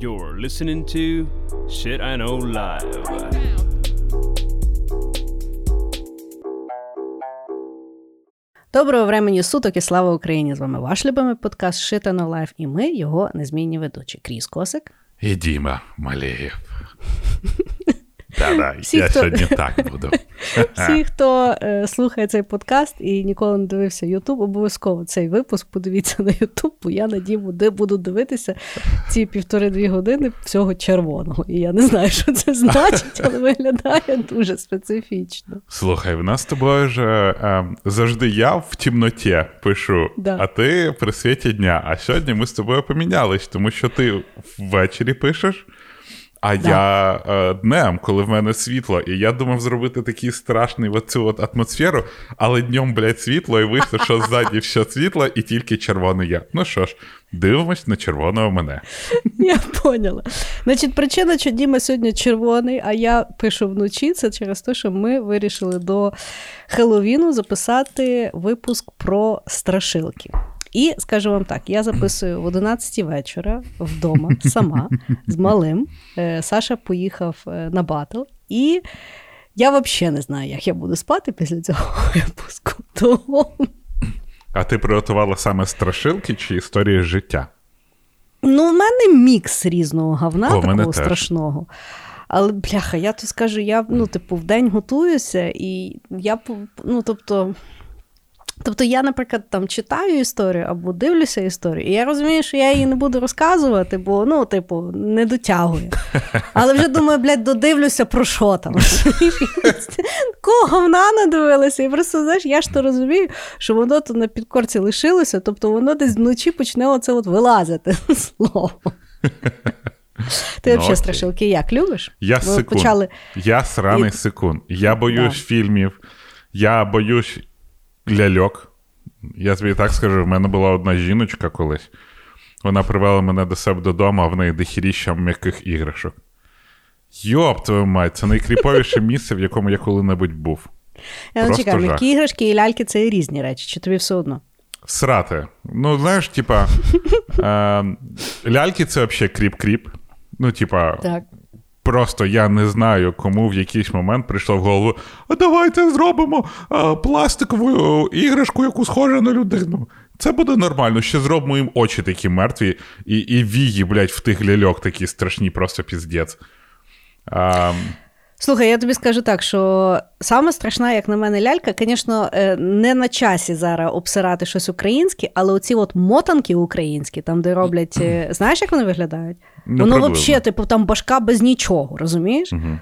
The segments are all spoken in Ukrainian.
You're listening to Shit I Know Live. Доброго времені суток і слава Україні! З вами ваш любимий подкаст Shit I Know Live і ми, його незмінні ведучі. Кріс Косик. І Діма Малеєв. Та-да, Всі, я хто- сьогодні так буду. Всі, хто е, слухає цей подкаст і ніколи не дивився Ютуб, обов'язково цей випуск подивіться на Ютуб, бо я надію, де буду дивитися ці півтори-дві години всього червоного. І я не знаю, що це значить, але виглядає дуже специфічно. Слухай, в нас з тобою ж е, завжди я в темноті пишу, Да. а ти при світі дня. А сьогодні ми з тобою помінялись, тому що ти ввечері пишеш. А Да. я е, днем, коли в мене світло, і я думав зробити такий страшний оцю от атмосферу, але днем, блядь, світло, і вийшло, що ззаді все світло, і тільки червоний я. Ну що ж, дивимось на червоного мене. Я поняла. Значить, причина, що Діма сьогодні червоний, а я пишу вночі, це через те, що ми вирішили до Хеллоуіну записати випуск про страшилки. І скажу вам так: я записую в 11 вечора вдома сама з малим. Е, Саша поїхав е, на батл, і я взагалі не знаю, як я буду спати після цього випуску. Тому А ти приготувала саме страшилки чи історії життя? Ну, у мене мікс різного говна, О, такого теж. страшного. Але, бляха, я тут скажу, я ну, типу, в день готуюся, і я ну, тобто. Тобто я, наприклад, там читаю історію або дивлюся історію, і я розумію, що я її не буду розказувати, бо ну, типу, не дотягую. Але вже думаю, блядь, додивлюся про що там. Кого говна надивилася, і просто знаєш, я ж то розумію, що воно тут на підкорці лишилося, тобто воно десь вночі почне оце от вилазити слово. Ти Ну, взагалі страшилки як любиш? Я секунд. Я сраний секунд. Я боюсь фільмів, я боюсь ляльок. Я тобі так скажу, в мене була одна жіночка колись. Вона привела мене до себе додому, а в неї дохіріща м'яких іграшок. Йоп, твою мать, це найкріповіше місце, в якому я коли-небудь був. Я не Просто чекаю, м'які іграшки і ляльки це різні речі, чи тобі все одно? Срати. Ну, знаєш, типа, е, ляльки це взагалі кріп-кріп. Ну, типа, Так. Просто я не знаю, кому в якийсь момент прийшло в голову: а давайте зробимо а, пластикову іграшку, яку схожа на людину. Це буде нормально. Ще зробимо їм очі такі мертві, і, і вії, блядь, в тих ляльок такі страшні, просто піздець. А, Слухай, я тобі скажу так, що саме страшна, як на мене, лялька, звісно, е, не на часі зараз обсирати щось українське, але оці от мотанки українські, там, де роблять, е, знаєш, як вони виглядають? Ну, воно взагалі, типу, там башка без нічого, розумієш? Угу.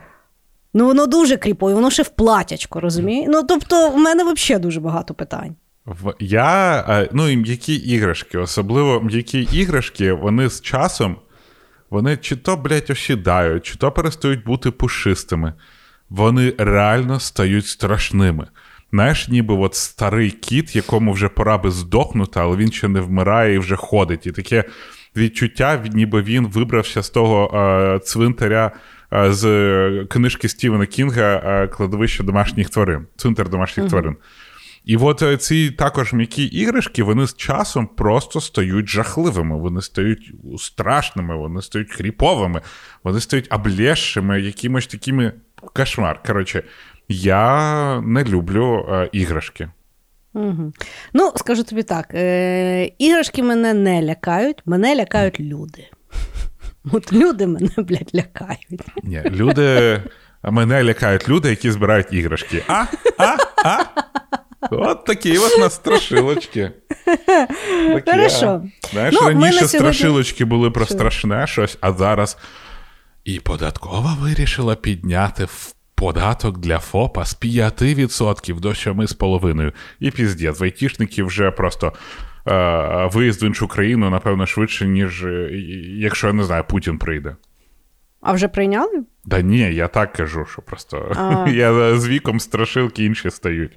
Ну, воно дуже кріпове, воно ще в платячко, розумієш? Ну, тобто, в мене взагалі дуже багато питань. Я, е, ну і м'які іграшки, особливо м'які іграшки, вони з часом, вони чи то, блядь, осідають, чи то перестають бути пушистими. Вони реально стають страшними. Знаєш, ніби от старий кіт, якому вже пора би здохнути, але він ще не вмирає і вже ходить. І таке відчуття, ніби він вибрався з того е, цвинтаря е, з книжки Стівена Кінга е, Кладовище домашніх тварин, цвинтар домашніх тварин. І от е, ці також м'які іграшки, вони з часом просто стають жахливими, вони стають страшними, вони стають хріповими, вони стають облєшими, якимось такими кошмар. Коротше, я не люблю е, іграшки. Угу. Ну, скажу тобі так: е, іграшки мене не лякають, мене лякають люди. От люди мене, блядь, лякають. Ні, люди. Мене лякають люди, які збирають іграшки. А? А? А? От такі от нас страшилочки. Такі, Хорошо. Знаєш, Ну, раніше сьогодні- страшилочки були про страшне щось, а зараз. І податкова вирішила підняти в податок для ФОПа з 5% до 7,5%. І піздець, в айтішників вже просто виїзд в іншу країну, напевно, швидше, ніж е, якщо я не знаю, Путін прийде. А вже прийняли? Да ні, я так кажу, що просто А. я з віком страшилки інші стають.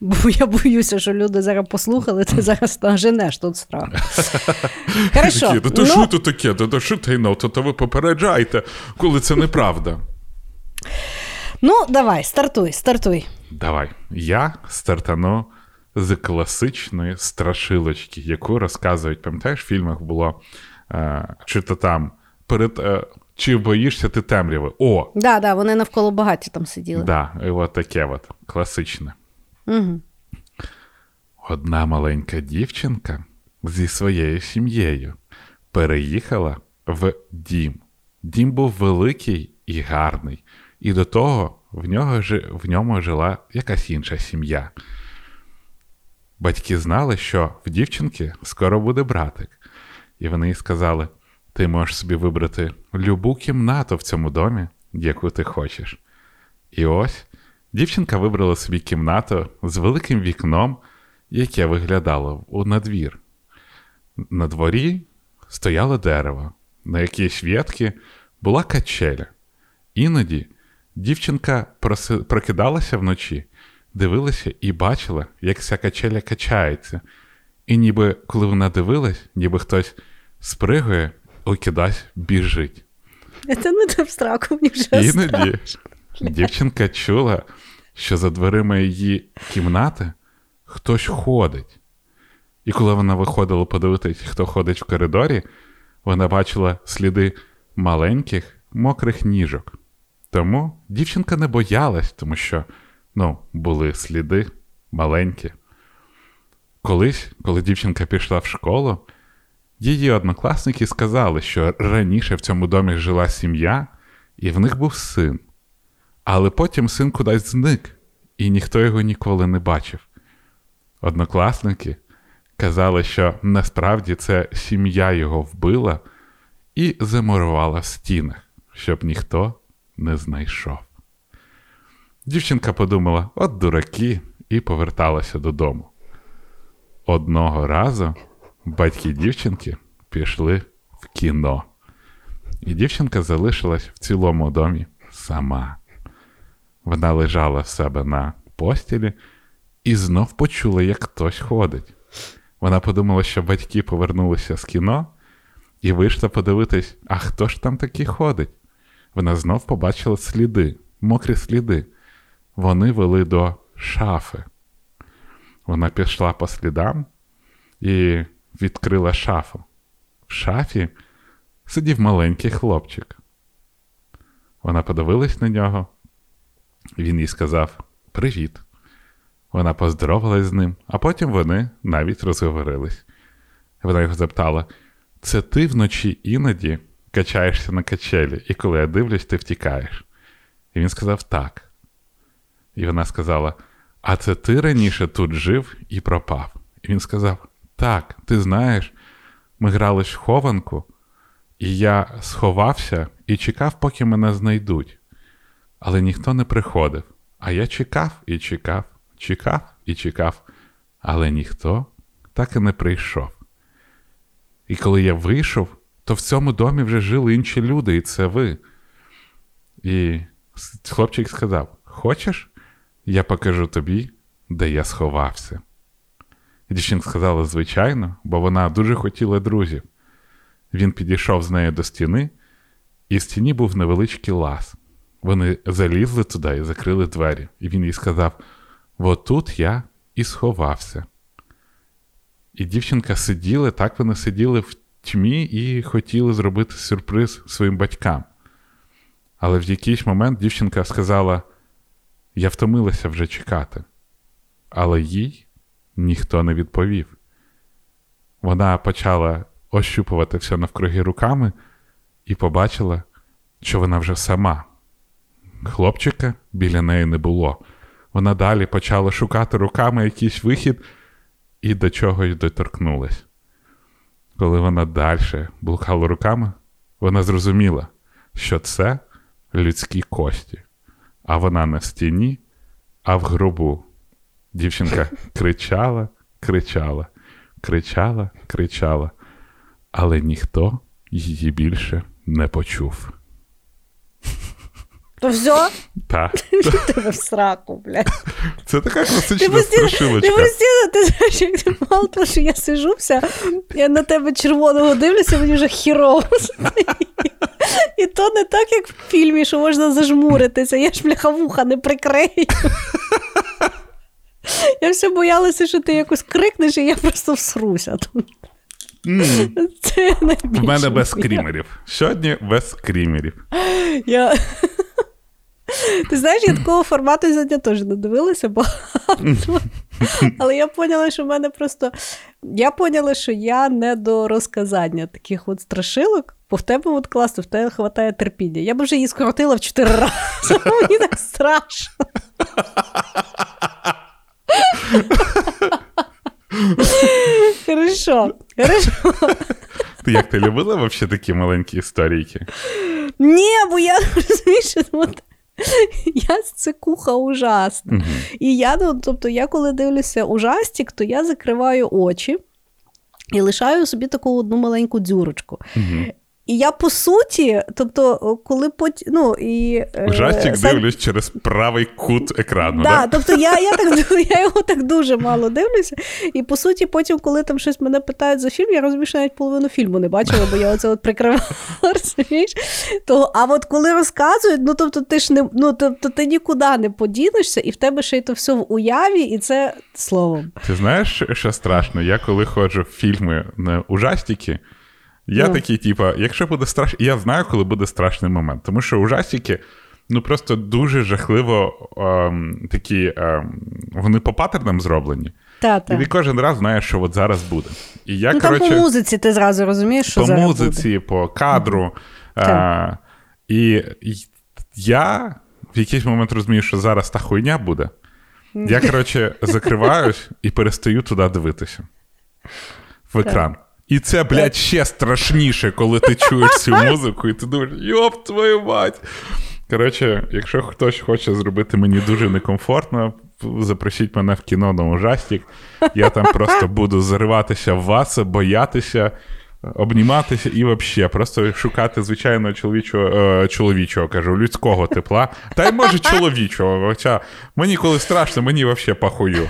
Бо я боюся, що люди зараз послухали, ти зараз наженеш тут страх. Хорошо. Такі, то ну, що то таке? То то що тайно, то, то ви попереджайте, коли це неправда. ну, давай, стартуй, стартуй. Давай, я стартану з класичної страшилочки, яку розказують, пам'ятаєш, в фільмах було е, чи то там перед. Е, чи боїшся ти темряви? О! Да, да, вони навколо багаті там сиділи. Да, і от таке от класичне. Угу. Одна маленька дівчинка зі своєю сім'єю переїхала в дім. Дім був великий і гарний, і до того в, нього, в ньому жила якась інша сім'я. Батьки знали, що в дівчинки скоро буде братик, і вони їй сказали: ти можеш собі вибрати любу кімнату в цьому домі, яку ти хочеш. І ось дівчинка вибрала собі кімнату з великим вікном, яке виглядало у надвір. На дворі стояло дерево, на якійсь ветці була качеля. Іноді дівчинка прокидалася вночі, дивилася і бачила, як ця качеля качається. І ніби коли вона дивилась, ніби хтось спригує, окидась, біжить. Це не абстрактно, мені вже Іноді дівчинка чула, що за дверима її кімнати хтось ходить. І коли вона виходила подивитись, хто ходить в коридорі, вона бачила сліди маленьких мокрих ніжок. Тому дівчинка не боялась, тому що ну, були сліди маленькі. Колись, коли дівчинка пішла в школу, її однокласники сказали, що раніше в цьому домі жила сім'я, і в них був син. Але потім син кудись зник, і ніхто його ніколи не бачив. Однокласники казали, що насправді це сім'я його вбила і замурувала в стінах, щоб ніхто не знайшов. Дівчинка подумала: от дураки, і поверталася додому. Одного разу батьки дівчинки пішли в кіно, і дівчинка залишилась в цілому домі сама. Вона лежала в себе на постілі і знов почула, як хтось ходить. Вона подумала, що батьки повернулися з кіно і вийшла подивитись, а хто ж там таки ходить. Вона знов побачила сліди, мокрі сліди. Вони вели до шафи. Вона пішла по слідам і відкрила шафу. В шафі сидів маленький хлопчик. Вона подивилась на нього, він їй сказав Привіт. Вона поздоровалась з ним, а потім вони навіть розговорились. Вона його запитала: це ти вночі іноді качаєшся на качелі, і коли я дивлюсь, ти втікаєш. І він сказав так. І вона сказала: А це ти раніше тут жив і пропав. І він сказав: Так, ти знаєш, ми грали в хованку, і я сховався і чекав, поки мене знайдуть. Але ніхто не приходив. А я чекав і чекав, чекав і чекав, але ніхто так і не прийшов. І коли я вийшов, то в цьому домі вже жили інші люди, і це ви. І хлопчик сказав: Хочеш, я покажу тобі, де я сховався. Дівчинка сказала, звичайно, бо вона дуже хотіла друзів. Він підійшов з нею до стіни, і в стіні був невеличкий лаз. Вони залізли туди і закрили двері. І він їй сказав: От тут я і сховався. І дівчинка сиділа, так вони сиділи в тьмі і хотіли зробити сюрприз своїм батькам. Але в якийсь момент дівчинка сказала: Я втомилася вже чекати. Але їй ніхто не відповів. Вона почала ощупувати все навкруги руками і побачила, що вона вже сама. Хлопчика біля неї не було. Вона далі почала шукати руками якийсь вихід і до чогось доторкнулась. Коли вона далі блукала руками, вона зрозуміла, що це людські кості, а вона на стіні, а в гробу. Дівчинка кричала, кричала, кричала, кричала, але ніхто її більше не почув. То все? Так. Тебе в сраку, блядь. Це така класична Ти страшилочка. ти постійно, ти знаєш, як ти мало того, що я сижу вся, я на тебе червоного дивлюся, мені вже хірово. І то не так, як в фільмі, що можна зажмуритися, я ж бляха вуха не прикрию. Я все боялася, що ти якось крикнеш, і я просто всруся. Це найбільше. В мене без скрімерів. Сьогодні без скрімерів. Я... Ти знаєш, я такого формату сьогодні теж не дивилася багато. Але я поняла, що в мене просто. Я поняла, що я не до розказання таких от страшилок, бо в тебе от класно, в тебе вистачає терпіння. Я б вже її скоротила в чотири рази. Мені так страшно. Хорошо, хорошо. Ти як ти любила взагалі такі маленькі історійки? Ні, бо я розумієш, от, я цикуха ужасна. Мгм. І я, ну, тобто, я коли дивлюся ужастик, то я закриваю очі і лишаю собі таку одну маленьку дзюрочку. Мгм. І я по суті, тобто, коли поті... ну, і, е, Ужастик сам- дивлюсь через правий кут екрану. Да, Да? тобто я, я, так, я його так дуже мало дивлюся. І по суті, потім, коли там щось мене питають за фільм, я розумію, що навіть половину фільму не бачила, бо я оце от прикривала. розумієш? То, а от коли розказують, ну тобто ти ж не ну, тобто, ти нікуди не подінешся, і в тебе ще й то все в уяві, і це словом. Ти знаєш, що страшно? Я коли ходжу в фільми на ужастики, я Ну. такий, типа, якщо буде страшно, я знаю, коли буде страшний момент. Тому що ужастики, ну просто дуже жахливо ем, такі, ем, вони по паттернам зроблені. Та, І ти кожен раз знаєш, що от зараз буде. І я, Ну там по музиці ти зразу розумієш, що по зараз музиці, буде. по кадру. А, і, і я в якийсь момент розумію, що зараз та хуйня буде. Я, коротше, закриваюсь і перестаю туди дивитися в екран. І це, блядь, ще страшніше, коли ти чуєш цю музику, і ти думаєш, йоп, твою мать. Коротше, якщо хтось хоче зробити мені дуже некомфортно, запросіть мене в кіно на ужастик. Я там просто буду зариватися в вас, боятися, обніматися і взагалі просто шукати звичайного чоловічого, е, чоловічого, кажу, людського тепла. Та й може чоловічого. Хоча мені коли страшно, мені взагалі похую.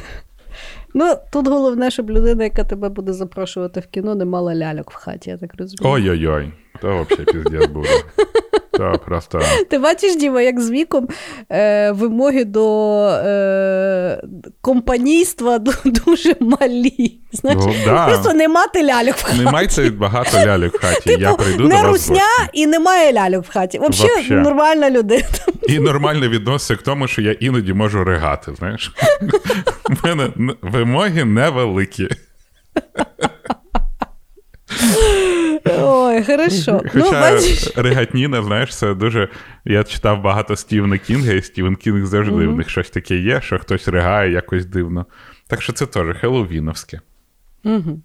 Ну, тут головне, щоб людина, яка тебе буде запрошувати в кіно, не мала ляльок в хаті, я так розумію. Ой-ой-ой, то взагалі піздець буде. То просто. Ти бачиш, Діма, як з віком е, вимоги до е, компанійства дуже малі. Знаєш? Ну, да. Просто не мати ляльок в хаті. Не багато ляльок в хаті. я Типу, прийду до не вас. русня і немає ляльок в хаті. Взагалі нормальна людина. І нормально відноситься к тому, що я іноді можу ригати. Знаєш? У мене вимоги невеликі. Ой, хорошо. Ну, Хоча бачиш, ригатніна, знаєш, це дуже. Я читав багато Стівена Кінга, і Стівен Кінг завжди в них щось таке є, що хтось ригає якось дивно. Так що це теж хеллоуіновське. Угу.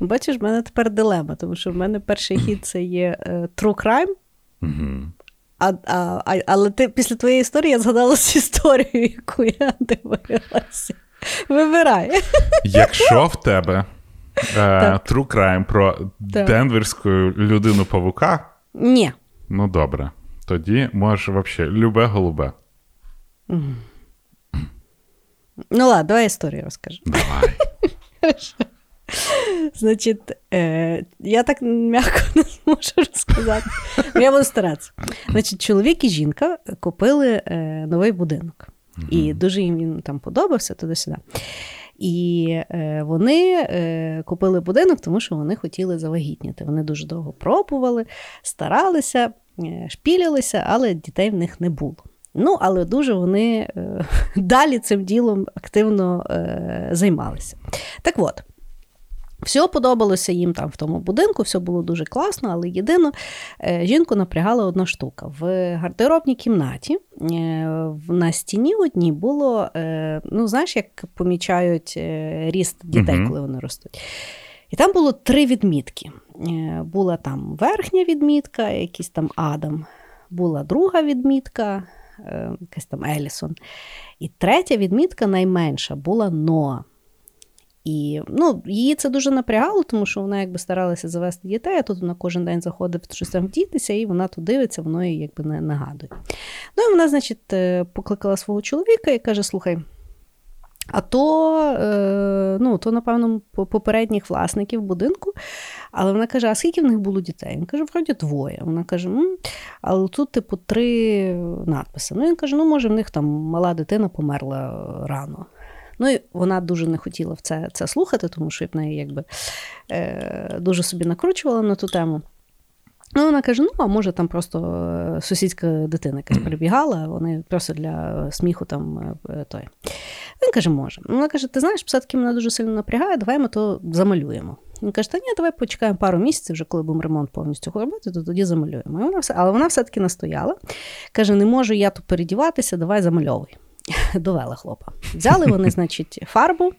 Бачиш, в мене тепер дилема, тому що в мене перший хід це є е, True Crime. Угу. А, а, а, але ти після твоєї історії я згадала цю історію, яку я дивилася. Вибирай. Якщо в тебе. True Crime про денверську людину павука, Ні. ну добре. Тоді можеш взагалі любе голубе. Ну ладно, давай історію розкажу. Давай. Значить, е, я так м'яко не зможу розказати. Ну, Я буду старатися. Значить, чоловік і жінка купили е, новий будинок. І дуже їм він там подобався туди-сюди. І е, вони е, купили будинок, тому що вони хотіли завагітніти. Вони дуже довго пробували, старалися, е, шпілялися, але дітей в них не було. Ну, але дуже вони далі цим ділом активно займалися. Так от. Все подобалося їм там в тому будинку, все було дуже класно, але єдино е, жінку напрягала одна штука. В гардеробній кімнаті е, на стіні одній було, е, ну знаєш, як помічають ріст дітей, коли вони ростуть. І там було три відмітки. Була там верхня відмітка, якийсь там Адам, була друга відмітка, якась там Елісон. І третя відмітка найменша була Ноа. І ну, її це дуже напрягало, тому що вона якби старалася завести дітей, а тут вона кожен день заходить щось там вдітися, і вона тут дивиться, воно їй якби не нагадує. Ну і вона, значить, е, покликала свого чоловіка і каже: слухай. А то, е, ну, то, напевно, попередніх власників будинку. Але вона каже: а скільки в них було дітей? Він каже, вроді двоє. Вона каже, М, але тут, типу, три надписи. Ну, він каже: ну, може, в них там мала дитина померла рано. Ну і вона дуже не хотіла в це це слухати, тому що в неї якби е, дуже собі накручувала на ту тему. Ну, вона каже: ну, а може, там просто е, сусідська дитина якась прибігала, вони просто для сміху там е, той. Він каже, може. Вона каже: ти знаєш, все-таки мене дуже сильно напрягає, давай ми то замалюємо. Він каже, та ні, давай почекаємо пару місяців, вже коли будемо ремонт повністю робити, то тоді замалюємо. І вона все, Але вона все-таки настояла. Каже: не можу я тут передіватися, давай замальовуй. Довела хлопа. Взяли вони, значить, фарбу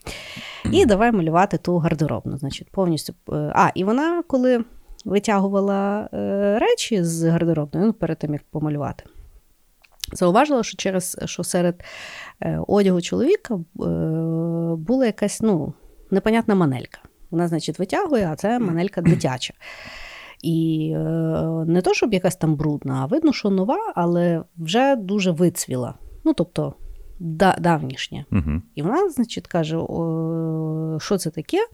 і давай малювати ту гардеробну. Значить, повністю. Е, а, і вона, коли витягувала е, речі з гардеробної, ну, перед тим як помалювати. Зауважила, що через що серед е, одягу чоловіка була якась ну, непонятна манелька. Вона, значить, витягує, а це манелька дитяча. І е, не то, щоб якась там брудна, а видно, що нова, але вже дуже вицвіла. Ну, тобто, да, давнішня. Угу. І вона, значить, каже: о, що це таке?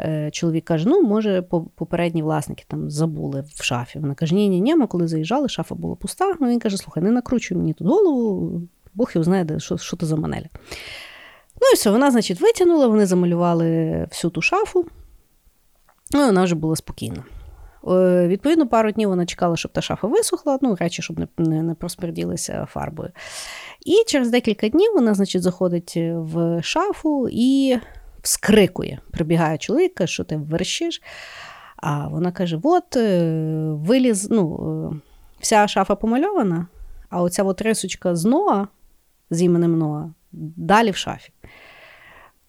Е, чоловік каже: ну, може, попередні власники там забули в шафі. Вона каже: Ні, ні, ні, ми коли заїжджали, шафа була пуста. Ну, Він каже: слухай, не накручуй мені тут голову, Бог його знає, що що то за манеля. Ну і все, вона, значить, витягнула, вони замалювали всю ту шафу, ну, і вона вже була спокійна. Е, відповідно, пару днів вона чекала, щоб та шафа висохла, ну, речі, щоб не не, не просперділися фарбою. І через декілька днів вона, значить, заходить в шафу і вскрикує. Прибігає чоловік, каже, що ти верщиш. А вона каже: от е, виліз, ну, е, вся шафа помальована, а оця от рисочка з Ноа, з іменем Ноа, далі в шафі.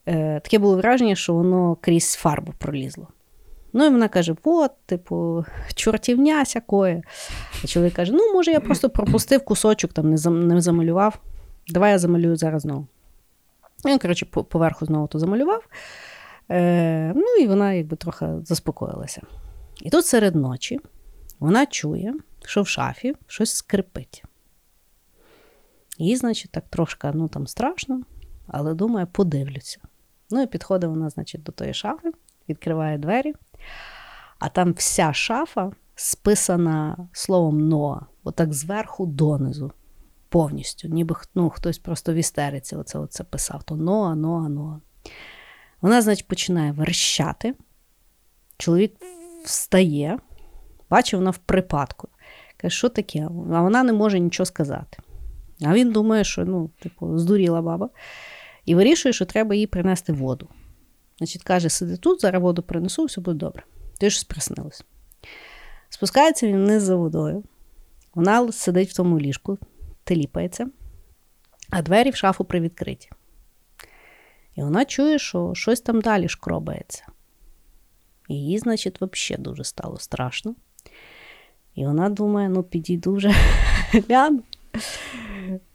Таке було враження, що воно крізь фарбу пролізло. Ну, і вона каже: от, типу, чортівня сякої. А чоловік каже: ну, може, я просто пропустив кусочок, там не замалював. Давай я замалюю зараз знову. Він, коротше, поверху знову то замалював. Е, Ну і вона якби трохи заспокоїлася. І тут серед ночі вона чує, що в шафі щось скрипить. Їй, значить, так трошки ну, там страшно, але думає, подивлюся. Ну і підходить вона, значить, до тої шафи, відкриває двері, а там вся шафа списана словом Ноа, отак зверху донизу повністю, ніби ну, хтось просто в істериці оце, оце писав: то Ноа, Ноа, Ноа. Вона, значить, починає верщати. Чоловік встає, бачить, вона в припадку. Каже, що таке? А вона не може нічого сказати. А він думає, що ну, типу, здуріла баба, і вирішує, що треба їй принести воду. Значить, каже, сиди тут, зараз воду принесу, все буде добре. Ти ж приснилось. Спускається він вниз за водою. Вона сидить в тому ліжку, теліпається, а двері в шафу привідкриті. І вона чує, що щось там далі шкробається. Їй, значить, взагалі дуже стало страшно. І вона думає, ну, підійду вже гляну.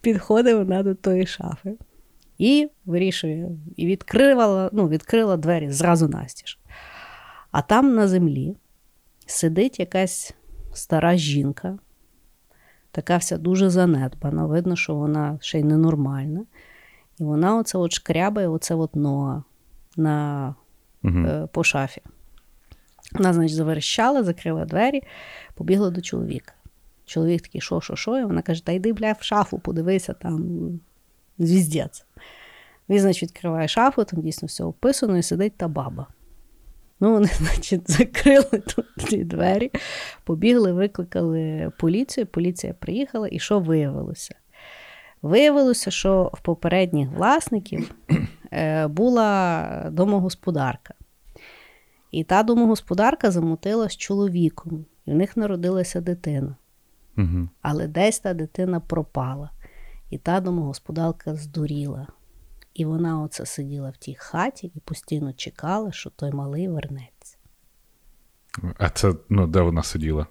Підходить вона до тої шафи і вирішує, і відкрила ну, відкрила двері зразу настіж. А там на землі сидить якась стара жінка така вся дуже занедбана. Видно, що вона ще й ненормальна. І вона оце от шкрябає оце от ноа на, угу. е, по шафі. Вона, значить, заверещала, закрила двері, побігла до чоловіка. Чоловік такий, що, що, що? І вона каже: Та йди, бля, в шафу, подивися, там звіздець. Він, значить, відкриває шафу, там дійсно все описано, і сидить та баба. Ну, вони, значить, закрили тут ті двері, побігли, викликали поліцію. Поліція приїхала, і що виявилося? Виявилося, що в попередніх власників е, була домогосподарка. І та домогосподарка замутила з чоловіком, і в них народилася дитина. Угу. Але десь та дитина пропала, і та домогосподарка здуріла. І вона оце сиділа в тій хаті і постійно чекала, що той малий вернеться. А це ну, де вона сиділа?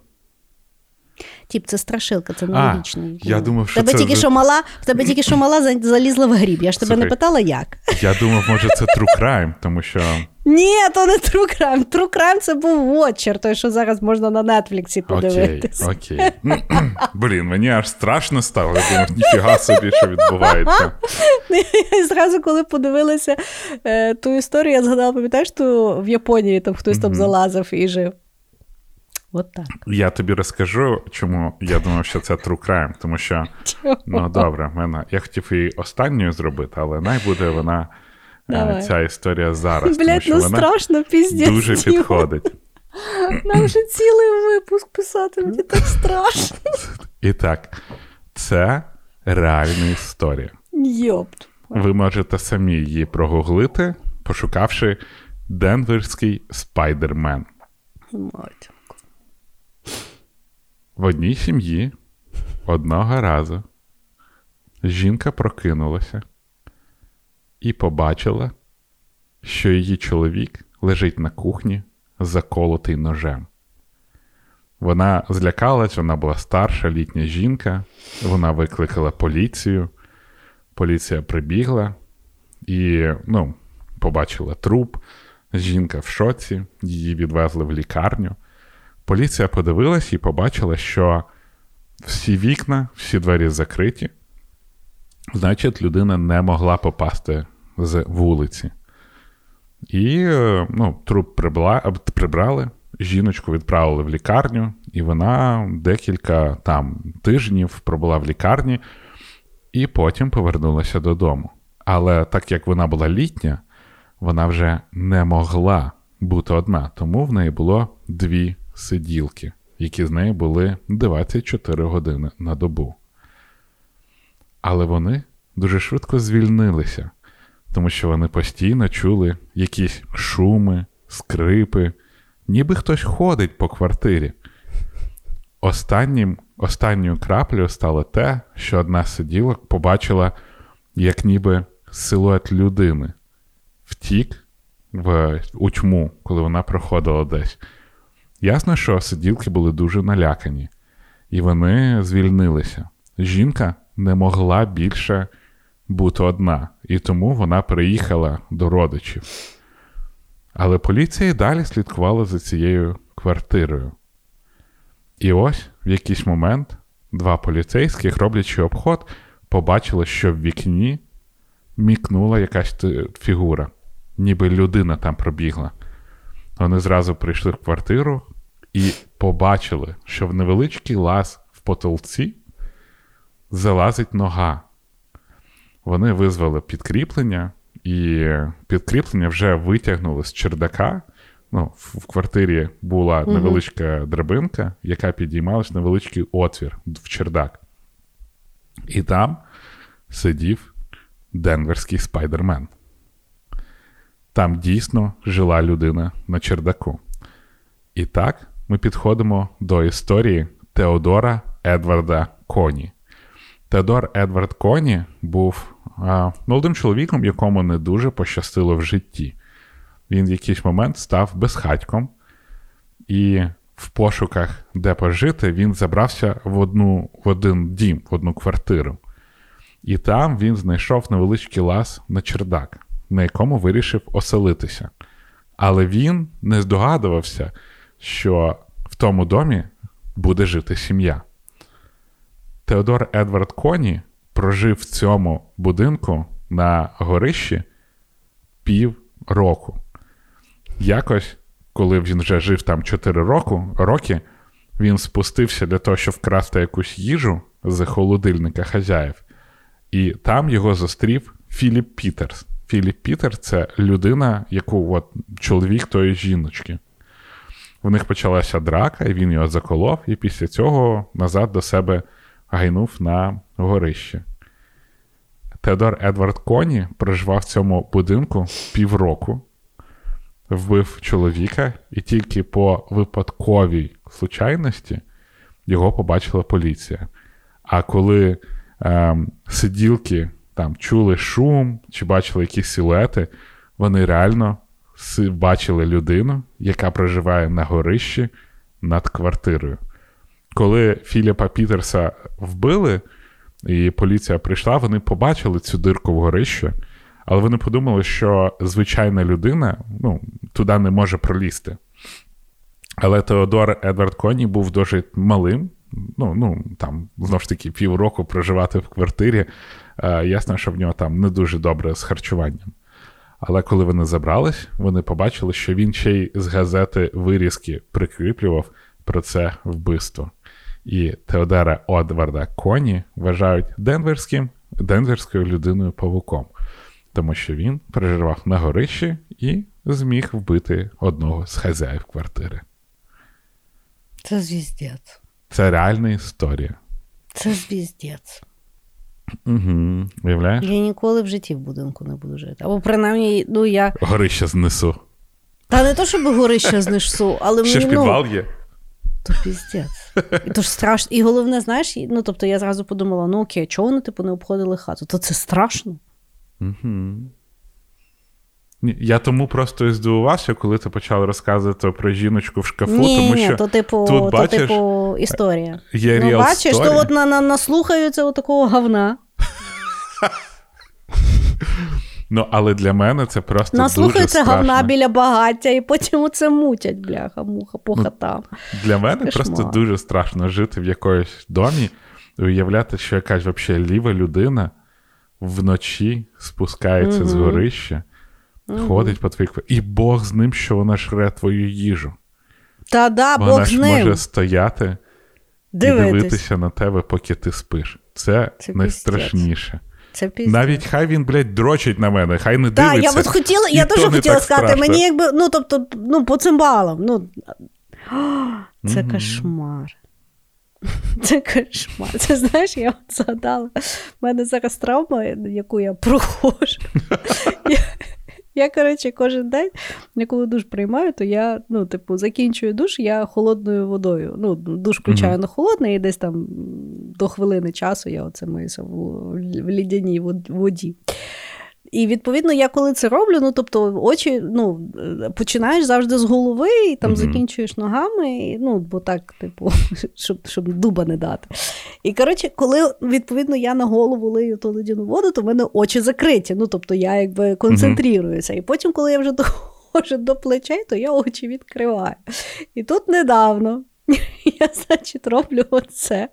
Тіп, це страшилка, це нелогічно. Я думав, що тебе це... тільки що мала, в тебе тільки що мала залізла в гріб. Я ж тебе Слухай, не питала, як. Я думав, може, це true crime, тому що. Ні, то не true crime. True crime це був Watcher, той, що зараз можна на Нетфліксі подивитися. Окей, окей. Блін, мені аж страшно стало. Я думав, ніфіга собі, що відбувається. І зразу, коли подивилася е, ту історію, я згадала, пам'ятаєш, ту в Японії там хтось там залазив і жив. От так. Я тобі розкажу, чому я думав, що це true crime, тому що Чого? ну добре, мене я хотів її останньою зробити, але най буде вона Давай. ця історія зараз. Блять, ну страшно, піздець. дуже підходить. Нам вже цілий випуск писати, мені так страшно. І так, це реальна історія. Йопт. Ви можете самі її прогуглити, пошукавши Денверський спайдермен. В одній сім'ї одного разу жінка прокинулася і побачила, що її чоловік лежить на кухні, заколотий ножем. Вона злякалась, вона була старша літня жінка, вона викликала поліцію. Поліція прибігла і ну, побачила труп. Жінка в шоці, її відвезли в лікарню. Поліція подивилась і побачила, що всі вікна, всі двері закриті. Значить, людина не могла попасти з вулиці. І е, ну, труп прибла, прибрали, жіночку відправили в лікарню, і вона декілька там тижнів пробула в лікарні і потім повернулася додому. Але так як вона була літня, вона вже не могла бути одна, тому в неї було дві сиділки, які з нею були 24 години на добу. Але вони дуже швидко звільнилися, тому що вони постійно чули якісь шуми, скрипи, ніби хтось ходить по квартирі. Останнім, останньою краплею стало те, що одна з сиділок побачила, як ніби силует людини втік в у тьму, коли вона проходила десь. Ясно, що сиділки були дуже налякані, і вони звільнилися. Жінка не могла більше бути одна, і тому вона приїхала до родичів. Але поліція далі слідкувала за цією квартирою. І ось в якийсь момент два поліцейських, роблячи обход, побачили, що в вікні мікнула якась фігура, ніби людина там пробігла. Вони зразу прийшли в квартиру і побачили, що в невеличкий лаз в потолці залазить нога. Вони визвали підкріплення, і підкріплення вже витягнули з чердака. Ну, В квартирі була невеличка драбинка, яка підіймалась невеличкий отвір в чердак. І там сидів денверський спайдермен. Там дійсно жила людина на чердаку. І так ми підходимо до історії Теодора Едварда Коні. Теодор Едвард Коні був а, молодим чоловіком, якому не дуже пощастило в житті. Він в якийсь момент став безхатьком, і в пошуках, де пожити, він забрався в одну, в один дім, в одну квартиру. І там він знайшов невеличкий лаз на чердак, на якому вирішив оселитися. Але він не здогадувався, що в тому домі буде жити сім'я. Теодор Едвард Коні прожив в цьому будинку на горищі пів року. Якось, коли він вже жив там 4 року, роки, він спустився для того, щоб вкрасти якусь їжу з холодильника хазяїв. І там його зустрів Філіп Пітерс. Філіп Пітер це людина, яку от, чоловік тої жіночки. В них почалася драка, і він його заколов, і після цього назад до себе гайнув на горище. Теодор Едвард Коні проживав в цьому будинку півроку, вбив чоловіка, і тільки по випадковій случайності його побачила поліція. А коли ем, сиділки там чули шум чи бачили якісь силуети, вони реально бачили людину, яка проживає на горищі над квартирою. Коли Філіпа Пітерса вбили, і поліція прийшла, вони побачили цю дирку в горищі, але вони подумали, що звичайна людина ну, туди не може пролізти. Але Теодор Едвард Коні був дуже малим. Ну, ну там, знову ж таки, півроку проживати в квартирі. Е, ясно, що в нього там не дуже добре з харчуванням. Але коли вони забрались, вони побачили, що він ще й з газети вирізки прикріплював про це вбивство. І Теодора Одварда Коні вважають денверським, денверською людиною павуком. тому що він переживав на горищі і зміг вбити одного з хазяїв квартири. Це звіздець. Це реальна історія. Це звіздець. Угу. Уявляєш? Я ніколи в житті в будинку не буду жити. Або принаймні, ну я. Горище знесу. Та не то, щоб горище знесу, але Ще ж підвал ну, є. То піздець. І то ж страшно. І головне, знаєш, ну тобто я зразу подумала: ну окей, чого вони типу не обходили хату? То це страшно. Угу. Я тому просто і здивувався, коли ти почав розказувати про жіночку в шкафу, ні, тому ні, що то типу, тут, то, бачиш, типу історія. є ну, бачиш, story. то от на, на, наслухаються от такого говна. Ну, але для мене це просто Наслухаються говна біля багаття, і потім оце мутять, бляха, муха, по Ну, хатам. Для мене Кошмар. просто дуже страшно жити в якоїсь домі і уявляти, що якась взагалі ліва людина вночі спускається з Мгм. горища, ходить по твоїх. І Бог з ним, що вона жре твою їжу. Та да, вона Бог з ж ним. може стояти і дивитися на тебе, поки ти спиш. Це, Це найстрашніше. Це пізно. Навіть хай він, блядь, дрочить на мене, хай не Так, я от хотіла, я теж хотіла сказати, страшно. мені якби, ну, тобто, ну, по цимбалам, ну. Це кошмар. Це кошмар. Це знаєш, я от згадала. У мене зараз травма, яку я проходжу. Я, коротше, кожен день, я коли душ приймаю, то я, ну, типу, закінчую душ, я холодною водою. Ну, душ включаю Мгм. на холодне, і десь там до хвилини часу я оце миюся в, в лідяній вод- воді. І відповідно, я коли це роблю, ну тобто очі ну, е, починаєш завжди з голови і там Мгм. закінчуєш ногами, і, ну, бо так, типу, щоб, щоб дуба не дати. І коротше, коли відповідно я на голову лию ту ледяну воду, то в мене очі закриті. Ну, тобто я якби концентруюся. І потім, коли я вже доходжу до плечей, то я очі відкриваю. І тут недавно. Я, значить, роблю оце.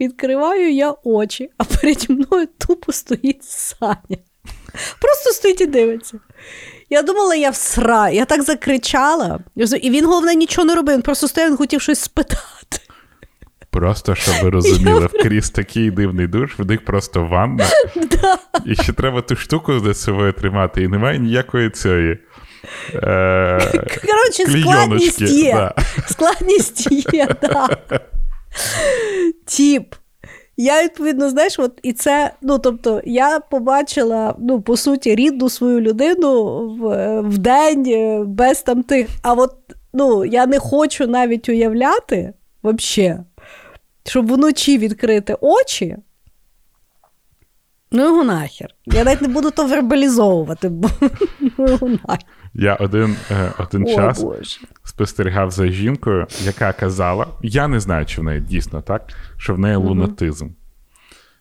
Відкриваю я очі, а переді мною тупо стоїть Саня. Просто стоїть і дивиться. Я думала, я всра. Я так закричала. І він, головне, нічого не робив. Він просто стояв, він хотів щось спитати. Просто щоб ви розуміли, вкрізь такий дивний душ, в них просто ванна. І ще треба ту штуку за собою тримати, і немає ніякої цієї. Е, Коротше, складність є. да. Складність є, так. Тіп. Я відповідно, знаєш, от і це, ну тобто, я побачила, ну, по суті, рідну свою людину в, в день е, без там тих. А от ну, я не хочу навіть уявляти взагалі, щоб вночі відкрити очі. Ну, його нахер. Я навіть не буду то вербалізовувати, бо ну, його нахер. Я один, е, один О, час Боже. спостерігав за жінкою, яка казала: я не знаю, чи в неї дійсно так, що в неї лунатизм.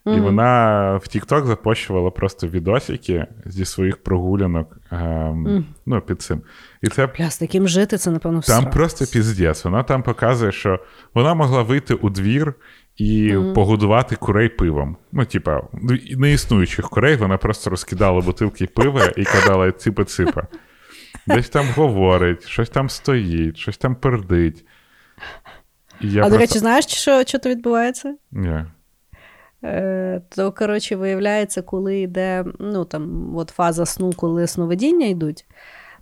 І вона в TikTok запощувала просто відосики зі своїх прогулянок ем, ну, під цим. І це Бля, з таким жити, це, напевно, Там всрак. просто піздець. Вона там показує, що вона могла вийти у двір і погодувати курей пивом. Ну, типа, неіснуючих курей, вона просто розкидала бутилки пива і казала ципа-ципа. Десь там говорить, щось там стоїть, щось там пердить. І я а, до речі, знаєш, що, що то відбувається? Ні. Е, то, коротше, виявляється, коли йде ну, там, от фаза сну, коли сновидіння йдуть,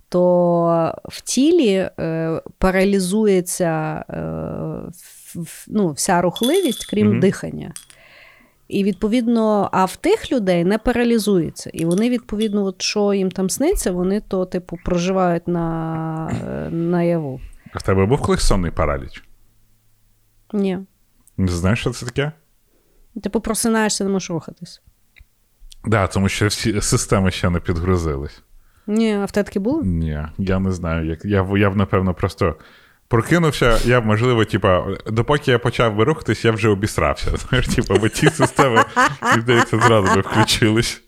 то в тілі е, паралізується е, ну, вся рухливість, крім Мгм. дихання. І відповідно, а в тих людей не паралізується. І вони, відповідно, от що їм там сниться, вони то, типу, проживають на, е, наяву. А в тебе був колись сонний параліч? Ні. Не знаєш, що це таке? Типу, просинаєшся, не можеш рухатись. Так, да, тому що всі системи ще не підгрузились. Ні, а в таке було? Ні, я не знаю. Як... Я, я б, напевно, просто прокинувся, я можливо, типа, допоки я почав би рухатись, я вже обісрався. Знаєш, типа, бо ті системи, мені здається, зразу би включились.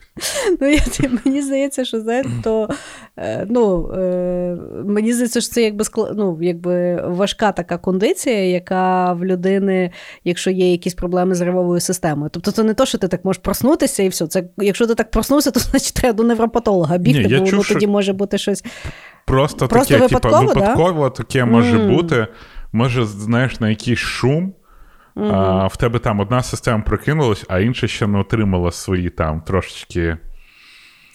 Ну, я, мені здається, що знаєте, то е, ну, е, мені здається, що це якби, ну, якби важка така кондиція, яка в людини, якщо є якісь проблеми з нервовою системою. Тобто, це не то, що ти так можеш проснутися і все. Це, якщо ти так проснувся, то значить треба до невропатолога бігти, Ні, бо чув, воно що- тоді може бути щось. Просто, Просто таке, випадково, типа, да? випадково таке може Мм. бути. Може, знаєш, на якийсь шум. А, в тебе там одна система прокинулась, а інша ще не отримала свої там трошечки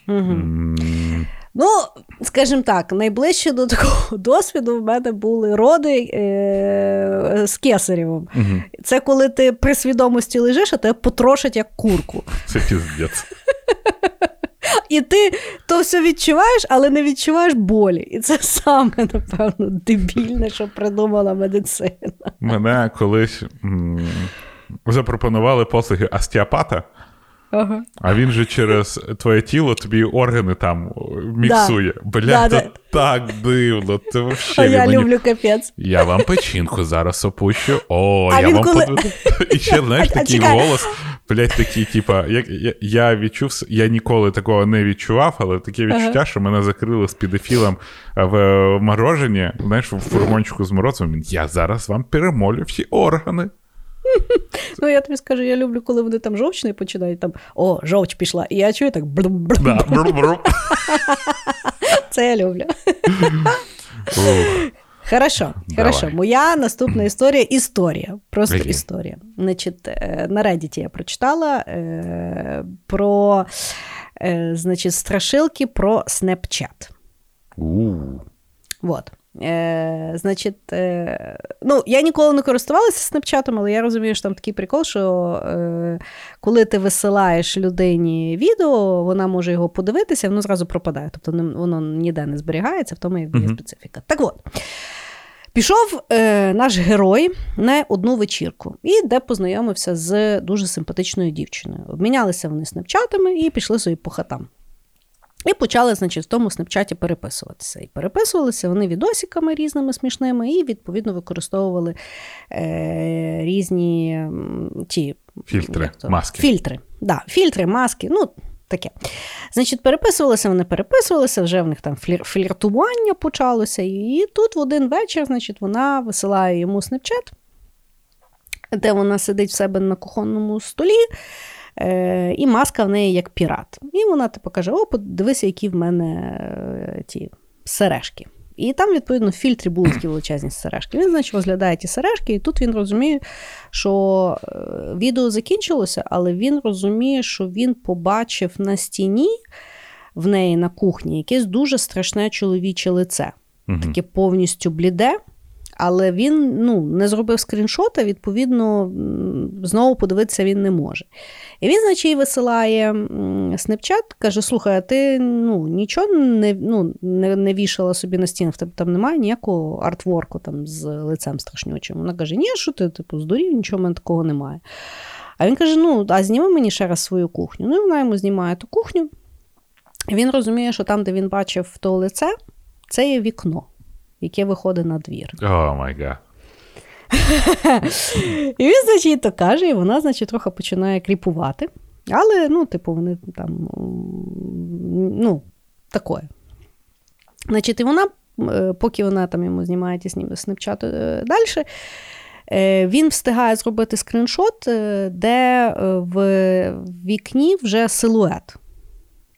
М, Ну, скажімо так, найближче до такого досвіду в мене були роди е- з кесарєвим. мгм. Це коли ти при свідомості лежиш, а тебе потрошать як курку. Це піздець. І ти то все відчуваєш, але не відчуваєш болі. І це саме, напевно, дебільне, що придумала медицина. Мене колись м, запропонували послуги остеопата, Ага. а він же через твоє тіло тобі органи там міксує. Бля, Да, це да. так дивно. Це А я мені... люблю капець. Я вам печінку зараз опущу. О, А я вам коли- подивлю. І ще, знаєш, А- а такий голос, блядь, такий, типа, як, я, я відчув, я ніколи такого не відчував, але таке відчуття, що мене закрили з педофілом в морожені, знаєш, в фургончику з морозом. Я зараз вам перемолю всі органи. Ну, я тобі скажу, я люблю, коли вони там жовчний починають там о, жовч пішла. І я чую так брум-брум. Це я люблю. Хорошо, Давай. хорошо. Моя наступна історія історія. Просто Окей. історія. Значить, е, на Reddit я прочитала е, про е, значить, страшилки про Snapchat. У. Вот. Е, значить, е, ну, я ніколи не користувалася снапчатом, але я розумію, що там такий прикол, що е, коли ти висилаєш людині відео, вона може його подивитися, воно зразу пропадає. Тобто не- воно ніде не зберігається, в тому якби є специфіка. Так от. Пішов е, наш герой на одну вечірку, і де познайомився з дуже симпатичною дівчиною. Обмінялися вони снапчатами і пішли собі по хатам. І почали, значить, в тому снапчаті переписуватися. І переписувалися вони відосиками різними смішними, і відповідно використовували е, різні ті Фільтри, маски. Фільтри, да, фільтри, маски, ну таке. Значить, переписувалися, вони переписувалися, вже в них там флір, фліртування почалося. І тут в один вечір, значить, вона висилає йому снапчат, де вона сидить в себе на кухонному столі. Е, і маска в неї як пірат. І вона типу каже: О, подивися, які в мене е, ті сережки. І там, відповідно, в фільтрі були такі величезні сережки. Він, значить, розглядає ті сережки, і тут він розуміє, що е, відео закінчилося, але він розуміє, що він побачив на стіні в неї на кухні якесь дуже страшне чоловіче лице, Мгм. таке повністю бліде. Але він ну, не зробив скріншота, відповідно, знову подивитися він не може. І він, значить, їй висилає м, снапчат, каже: слухай, а ти ну, нічого не, ну, не, не вішала собі на стіну, в там немає ніякого артворку там, з лицем страшнючим. Вона каже: Ні, що ти типу, здурів, нічого в мене такого немає. А він каже: Ну, а зніми мені ще раз свою кухню. Ну, і вона йому знімає ту кухню. Він розуміє, що там, де він бачив то лице, це є вікно, яке виходить на двір. О, my god. І він, значить, то каже, і вона, значить, трохи починає creepувати. Але, ну, типу, вони там, ну, такое. Значить, і вона, е, поки вона там йому знімає ті сніми, далі, він встигає зробити скріншот, е, де е, в вікні вже силует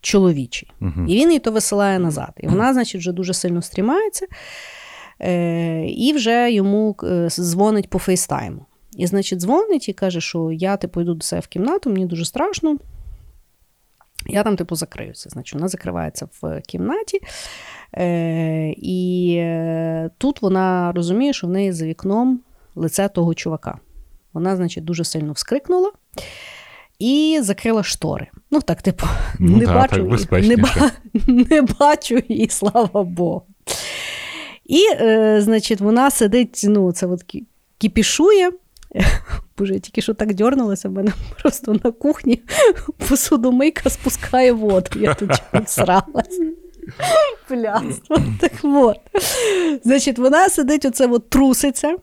чоловічий. Мгм. І він їй то висилає назад. І вона, значить, вже дуже сильно стрімається. Е, і вже йому е, дзвонить по фейстайму. І, значить, дзвонить і каже, що я типу йду до себе в кімнату, мені дуже страшно. Я там, типу, закриюся. Значить, вона закривається в кімнаті. Е, і е, тут вона розуміє, що в неї за вікном лице того чувака. Вона, значить, дуже сильно вскрикнула і закрила штори. Ну, так, типу, Ну не, да, бачу, так не, не бачу її, слава Богу. І, е, значить, вона сидить, ну, це от кіпішує. Боже, я тільки що так дьорнулася, в мене просто на кухні посудомийка спускає воду. Я тут всралась. Блядство. Так от. Значить, вона сидить, оце от труситься.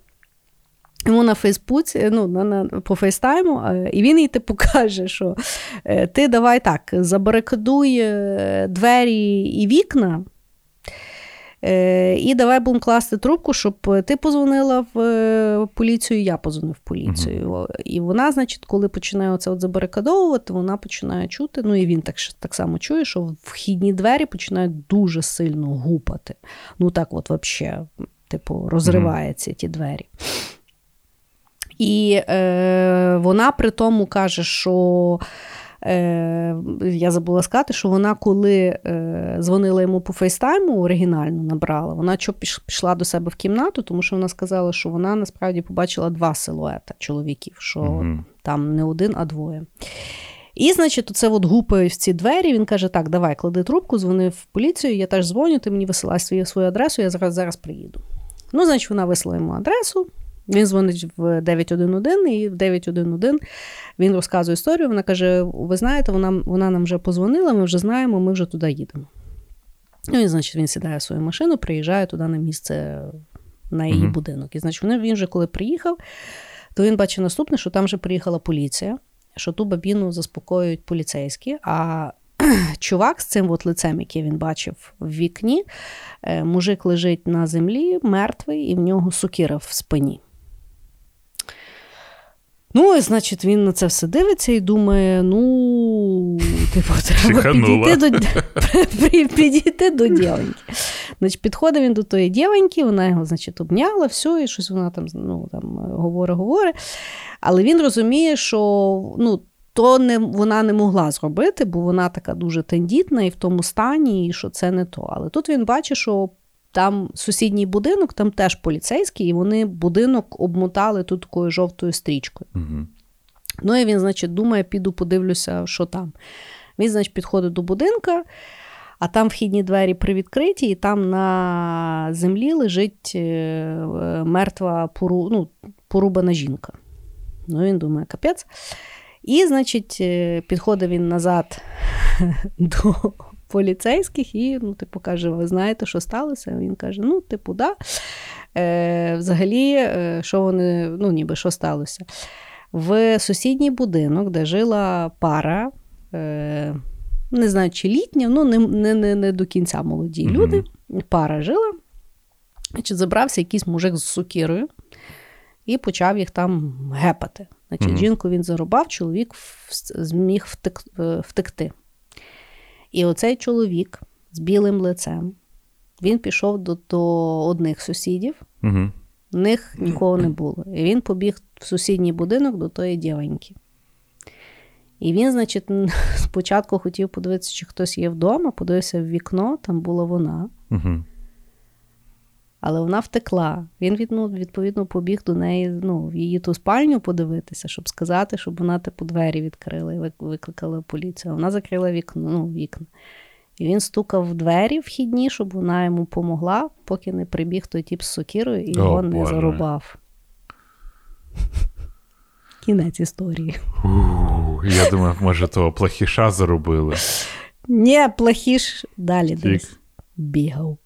Йому на Фейсбуці, ну, на, на, по фейстайму, е, і він їй типу каже, що е, ти давай так, забарикадуй е, двері і вікна, і давай будемо класти трубку, щоб ти позвонила в поліцію, я позвонив в поліцію. І вона, значить, коли починає оце от забарикадовувати, вона починає чути, ну і він так, так само чує, що вхідні двері починають дуже сильно гупати. Ну так, от, взагалі, типу, розриваються ті двері. І е, вона при тому каже, що Е, Я забула сказати, що вона, коли е, дзвонила йому по фейстайму, оригінально набрала, вона що пішла до себе в кімнату, тому що вона сказала, що вона насправді побачила два силуета чоловіків, що mm там не один, а двоє. І, значить, оце от гупає в ці двері. Він каже: Так, давай, клади трубку, дзвони в поліцію, я теж дзвоню, ти мені висилай свою, свою адресу, я зараз зараз приїду. Ну, значить, вона вислала йому адресу. Він дзвонить в 911, і в 911 він розказує історію. Вона каже: Ви знаєте, вона вона нам вже позвонила, ми вже знаємо, ми вже туди їдемо. Ну, і, значить, він сідає в свою машину, приїжджає туди на місце, на її mm-hmm. будинок. І значить, він вже коли приїхав, то він бачить наступне, що там вже приїхала поліція, що ту бабіну заспокоюють поліцейські. а Чувак з цим от лицем, який він бачив в вікні, е, мужик лежить на землі, мертвий, і в нього сукіра в спині. Ну, і, значить, він на це все дивиться і думає: ну, типу, треба підійти до підійти до дівоньки. Значить, Підходить він до тої дівоньки, вона його, значить, обняла, все, і щось вона там ну, там говорить, говорить. Але він розуміє, що ну, то не, вона не могла зробити, бо вона така дуже тендітна і в тому стані, і що це не то. Але тут він бачить, що там сусідній будинок, там теж поліцейський, і вони будинок обмотали тут такою жовтою стрічкою. Угу. Ну і він, значить, думає, піду подивлюся, що там. Він, значить, підходить до будинка, а там вхідні двері привідкриті, і там на землі лежить е, мертва пору, ну, порубана жінка. Ну, він думає, капець. І, значить, е, підходить він назад до поліцейських і, ну, типу, каже: Ви знаєте, що сталося? Він каже: Ну, типу, да. Е, Взагалі, е, що вони, ну, ніби що сталося? В сусідній будинок, де жила пара, е, не знаю, чи літня, ну, не не, не, не до кінця молоді mm-hmm. люди. Пара жила, значить, забрався якийсь мужик з сукірою і почав їх там гепати. Значить, mm-hmm. Жінку він зарубав, чоловік зміг втек, е, втекти. І оцей чоловік з білим лицем він пішов до до одних сусідів, угу. в них нікого не було. І він побіг в сусідній будинок до тої дівеньки. І він, значить, спочатку хотів подивитися, чи хтось є вдома, подивився в вікно, там була вона. Угу. Але вона втекла. Він відповідно побіг до неї ну, в її ту спальню подивитися, щоб сказати, щоб вона типу двері відкрила і викликала поліцію. Вона закрила вікно, ну, вікна. І він стукав в двері вхідні, щоб вона йому помогла, поки не прибіг той тіп з сокірою і його О, не Боже. зарубав. Кінець історії. У, я думаю, може, того плохіша заробили. Ні, плохіш далі десь бігав.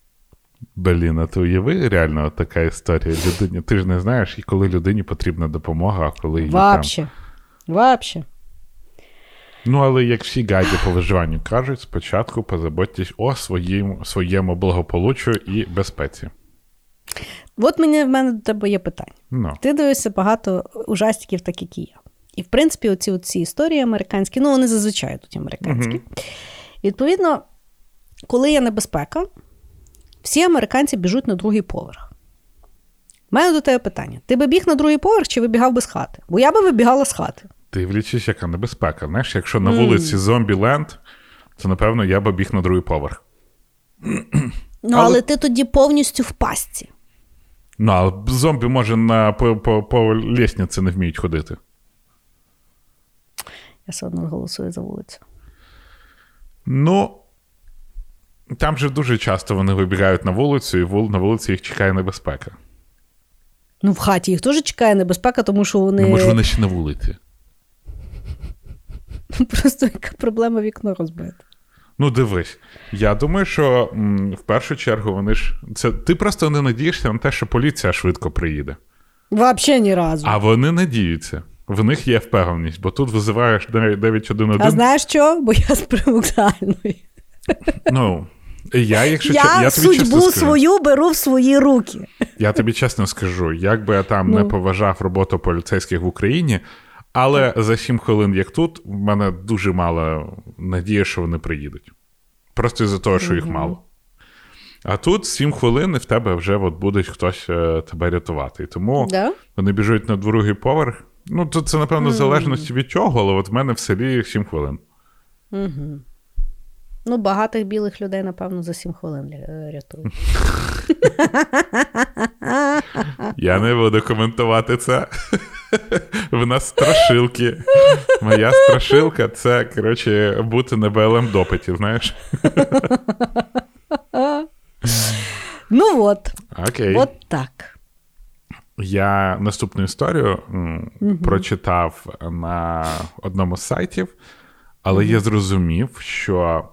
Блін, а ти уяви реально така історія людині. Ти ж не знаєш, і коли людині потрібна допомога, а коли її Вообще. там... Вообще. Ну, але як всі гайди по виживанню кажуть, спочатку позаботьтесь о своїм, своєму благополуччю і безпеці. От мені в мене до тебе є питання. No. Ну. Ти дивишся багато ужастиків, так як і я. І, в принципі, оці, оці історії американські, ну, вони зазвичай тут американські. Uh-huh. Відповідно, коли є небезпека, всі американці біжуть на другий поверх. У мене до тебе питання: ти би біг на другий поверх чи вибігав би з хати? Бо я би вибігала з хати. Ти влічиш, яка небезпека. Знаєш, якщо на вулиці mm. Зомбі-Ленд, то напевно я би біг на другий поверх. Ну, але... але ти тоді повністю в пастці. Ну, а зомбі, може, на по, по, по лісниці не вміють ходити. Я все одно голосую за вулицю. Ну, там же дуже часто вони вибігають на вулицю, і на вулиці їх чекає небезпека. Ну, в хаті їх теж чекає небезпека, тому що вони. Ну, може, вони ще на вулиці. Просто яка проблема вікно розбити. Ну, дивись, я думаю, що м, в першу чергу вони ж. Це Ти просто не надієшся на те, що поліція швидко приїде. Взагалі ні разу. А вони надіються. В них є впевненість, бо тут визиваєш 911. А знаєш що? Бо я з привокзальної. Ну, я, якщо я, я тобі судьбу скажу, свою беру в свої руки. Я тобі чесно скажу, як би я там ну. не поважав роботу поліцейських в Україні, але за 7 хвилин, як тут, в мене дуже мало надії, що вони приїдуть. Просто із-за того, що їх мало. А тут 7 хвилин, і в тебе вже от буде хтось е, тебе рятувати. І тому да? вони біжуть на другий поверх. Ну, то це, напевно, в залежності від чого, але от в мене в селі 7 хвилин. Угу. Ну, багатих білих людей, напевно, за 7 хвилин ля- рятують. Я не буду коментувати це. В нас страшилки. Моя страшилка це, коротше, бути на БЛМ допиті, знаєш? Ну от, Окей. от так. Я наступну історію м, прочитав на одному з сайтів, але я зрозумів, що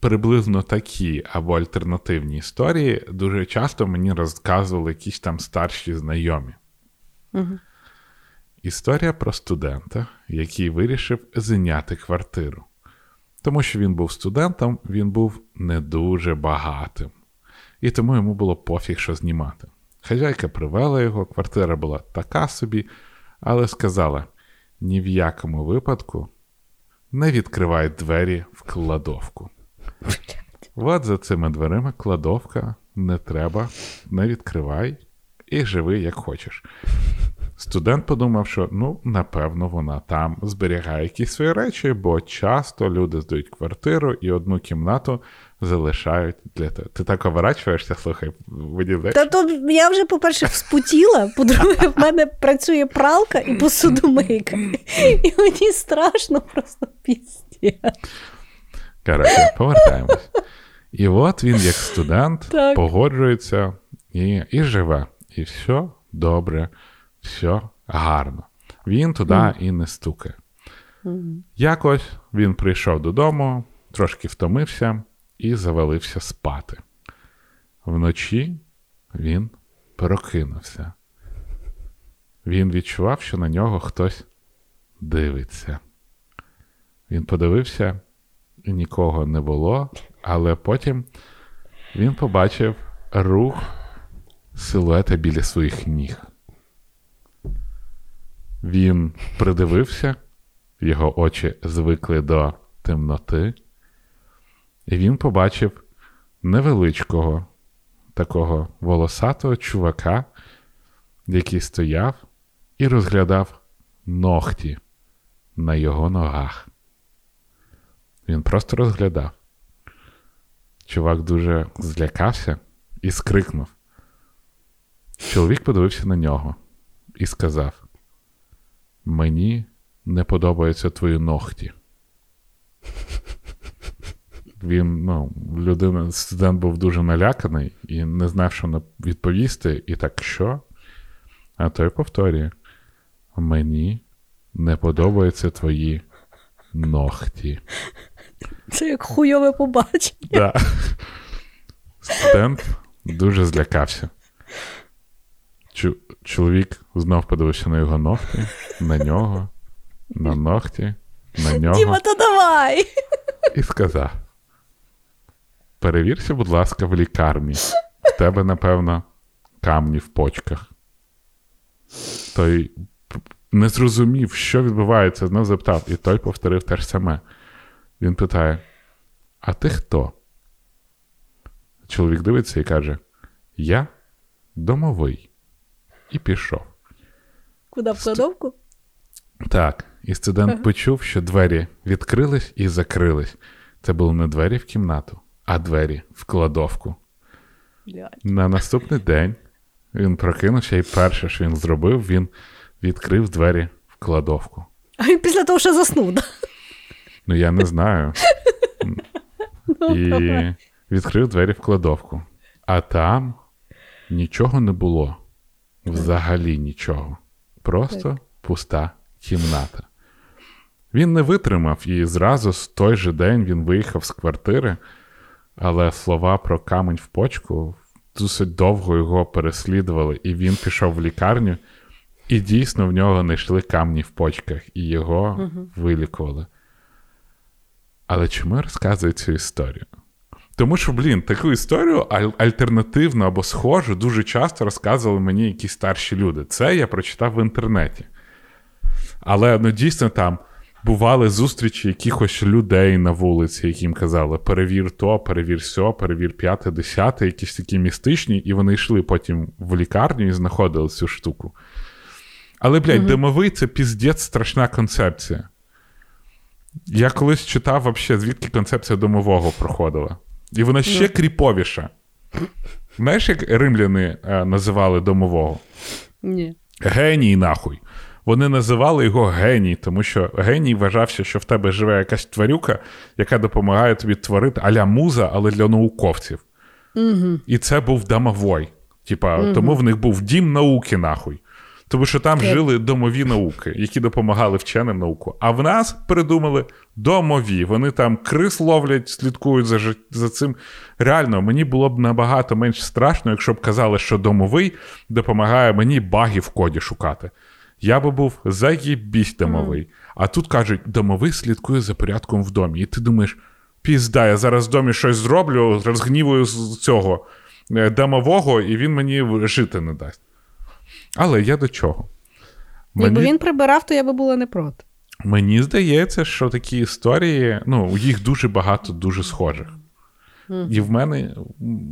приблизно такі або альтернативні історії дуже часто мені розказували якісь там старші знайомі. Історія про студента, який вирішив зайняти квартиру. Тому що він був студентом, він був не дуже багатим. І тому йому було пофіг, що знімати. Хазяйка привела його, квартира була така собі, але сказала: ні в якому випадку не відкривай двері в кладовку. От за цими дверима кладовка не треба, не відкривай і живи як хочеш. Студент подумав, що ну, напевно, вона там зберігає якісь свої речі, бо часто люди здають квартиру і одну кімнату залишають для тебе. Ти так оборачуєшся, слухай, виділяєш? Та то я вже, по-перше, вспотіла, по-друге, в мене працює пралка і посудомийка. І мені страшно просто пісті. Коротше, повертаємось. І от він, як студент, Так. погоджується і, і живе. І все добре, все гарно. Він туди і не стукає. Якось він прийшов додому, трошки втомився і завалився спати. Вночі він прокинувся. Він відчував, що на нього хтось дивиться. Він подивився, і нікого не було, але потім він побачив рух силуета біля своїх ніг. Він придивився, його очі звикли до темноти, і він побачив невеличкого такого волосатого чувака, який стояв і розглядав ногті на його ногах. Він просто розглядав. Чувак дуже злякався і скрикнув. Чоловік подивився на нього і сказав: Мені не подобаються твої ногті. Він, ну, людина, студент був дуже наляканий і не знав, що відповісти, і так що? А той повторює: Мені не подобаються твої ногті. Це як хуйове побачення. Да. Студент дуже злякався. Чу- чоловік знов подивився на його ногті, на нього, на ногті, на нього Діма, то давай. і сказав: Перевірся, будь ласка, в лікарні. В тебе, напевно, камні в почках. Той не зрозумів, що відбувається, знов запитав, і той повторив те ж саме. Він питає: А ти хто? Чоловік дивиться і каже: Я домовий. І пішов. Куди в кладовку? Так, і студент почув, що двері відкрились і закрились. Це були не двері в кімнату, а двері в кладовку. Блядь. На наступний день він прокинувся, і перше, що він зробив, він відкрив двері в кладовку. А він після того, що заснув, да? Ну, я не знаю. І відкрив двері в кладовку. А там нічого не було. Взагалі нічого. Просто пуста кімната. Він не витримав і зразу з той же день він виїхав з квартири, але слова про камінь в почку досить довго його переслідували, і він пішов в лікарню, і дійсно в нього знайшли камні в почках, і його вилікували. Але чому я розказую цю історію? Тому що, блін, таку історію аль- альтернативну або схожу дуже часто розказували мені якісь старші люди. Це я прочитав в інтернеті. Але ну, дійсно там бували зустрічі якихось людей на вулиці, яким казали: перевір то, перевір сьо, перевір п'яте, десяте, якісь такі містичні, і вони йшли потім в лікарню і знаходили цю штуку. Але, блядь, димовий це піздець страшна концепція. Я колись читав, вообще, звідки концепція домового проходила. І вона ще Ну. кріповіша. Знаєш, як римляни е, називали домового? Ні. Геній, нахуй. Вони називали його геній, тому що геній вважався, що в тебе живе якась тварюка, яка допомагає тобі творити аля муза, але для науковців. Угу. І це був домовой. Типа, тому в них був дім науки, нахуй. Тому що там Окей. жили домові науки, які допомагали вченим науку. А в нас придумали домові. Вони там крис ловлять, слідкують за, за цим. Реально, мені було б набагато менш страшно, якщо б казали, що домовий допомагає мені баги в коді шукати. Я би був заєбісь домовий. А тут кажуть, домовий слідкує за порядком в домі. І ти думаєш, пізда, я зараз в домі щось зроблю, розгнівую з цього е, домового, і він мені жити не дасть. Але я до чого? Якби він прибирав, то я би була не проти. Мені здається, що такі історії, ну, їх дуже багато, дуже схожих. І в мене,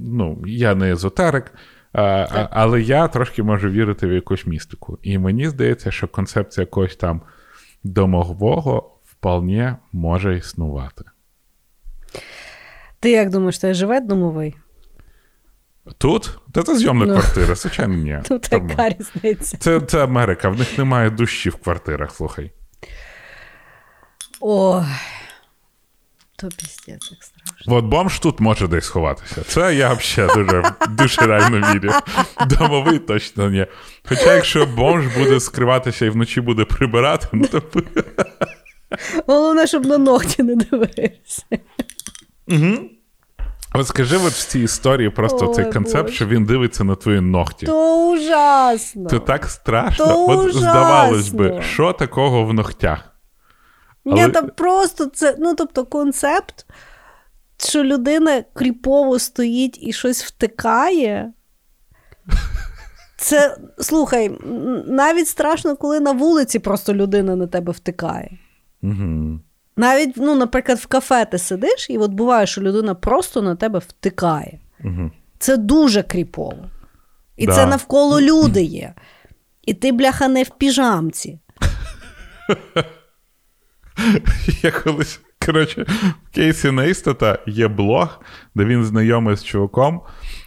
ну, я не езотерик, а, а, але я трошки можу вірити в якусь містику. І мені здається, що концепція якогось там домового вполне може існувати. Ти як думаєш, це живе домовий? Тут? Та це зйомна Ну. квартира, звичайно, ні. Тут яка різниця? Це, це Америка, в них немає душі в квартирах, слухай. Ой. То піздець як страшно. От бомж тут може десь сховатися. Це я взагалі дуже, дуже реально вірю. Домовий точно ні. Хоча, якщо бомж буде скриватися і вночі буде прибирати, ну то Головне, щоб на ногті не дивився. От скажи, от в цій історії просто Ой, цей концепт, Боже. що він дивиться на твої ногті. То ужасно. Це так страшно. То От ужасно. здавалось би, що такого в ногтях? Ні, Але- там просто це, ну тобто, концепт, що людина кріпово стоїть і щось втикає. Це, слухай, навіть страшно, коли на вулиці просто людина на тебе втикає. Угу. Навіть, ну, наприклад, в кафе ти сидиш, і от буває, що людина просто на тебе втикає. Угу. Це дуже кріпово. І Да. це навколо люди є. І ти, бляха, не в піжамці. Я колись, коротше, в Кейсі Нейстата є блог, де він знайомий з чуваком,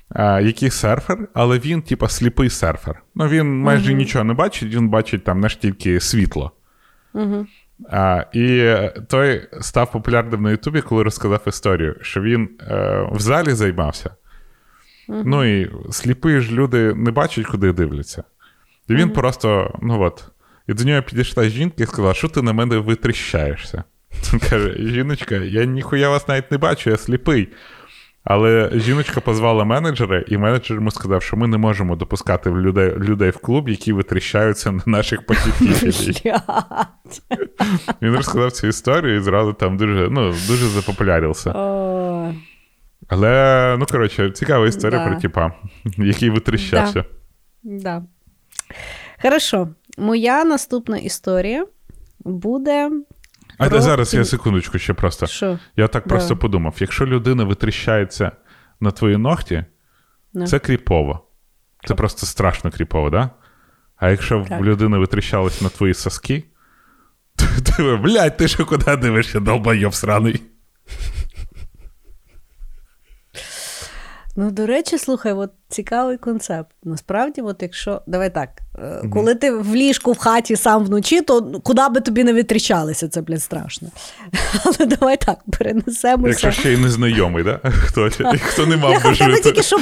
а, який серфер, але він, типа, сліпий серфер. Ну, він майже нічого не бачить, він бачить там знаєш, тільки світло. Угу. А, і той став популярним на Ютубі, коли розказав історію, що він е, в залі займався. Ну і сліпі ж люди не бачать, куди дивляться. І він просто, ну от. І до нього підійшла жінка і сказала, що ти на мене витріщаєшся. Він каже: жіночка, я ніхуя вас навіть не бачу, я сліпий. Але жіночка позвала менеджера, і менеджер йому сказав, що ми не можемо допускати людей, людей в клуб, які витріщаються на наших посітителів. Він розказав цю історію і зразу там дуже, ну, дуже запопулярився. Але, ну коротше, цікава історія Да. про типа, який витріщався. да. Хорошо. Моя наступна історія буде. А Про- зараз я секундочку ще просто. Що? Я так Да. просто подумав: якщо людина витріщається на твої ногті, Да. це кріпово. Це просто страшно кріпово, да? А якщо Так. людина витріщалась на твої соски, то ти, блядь, ти що куди дивишся, долбойоб сраний. Ну, до речі, слухай, от цікавий концепт. Насправді, от якщо. Давай так. е, Коли ти в ліжку в хаті сам вночі, то куди би тобі не витріщалися, це, блін, страшно. Але давай так, перенесемося. Якщо ще й незнайомий, да? Хто, хто не мав би тебе жити. тільки що,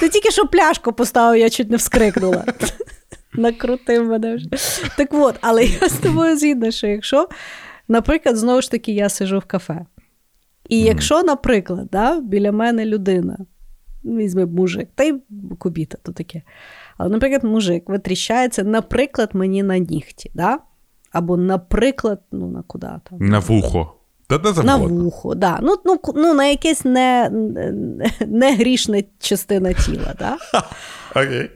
ти тільки що пляшку поставив, я чуть не вскрикнула. Накрутив мене вже. Так от, але я з тобою згідна, що якщо, наприклад, знову ж таки, я сижу в кафе. І якщо, наприклад, да, біля мене людина, візьми мужик, та й кубіта, то таке. Але, наприклад, мужик витріщається, наприклад, мені на нігті, да? або, наприклад, ну на куди там. На вухо. Та де На вухо, да. ну, ну, ну, на якесь не, не, грішне частина тіла. Да? Окей.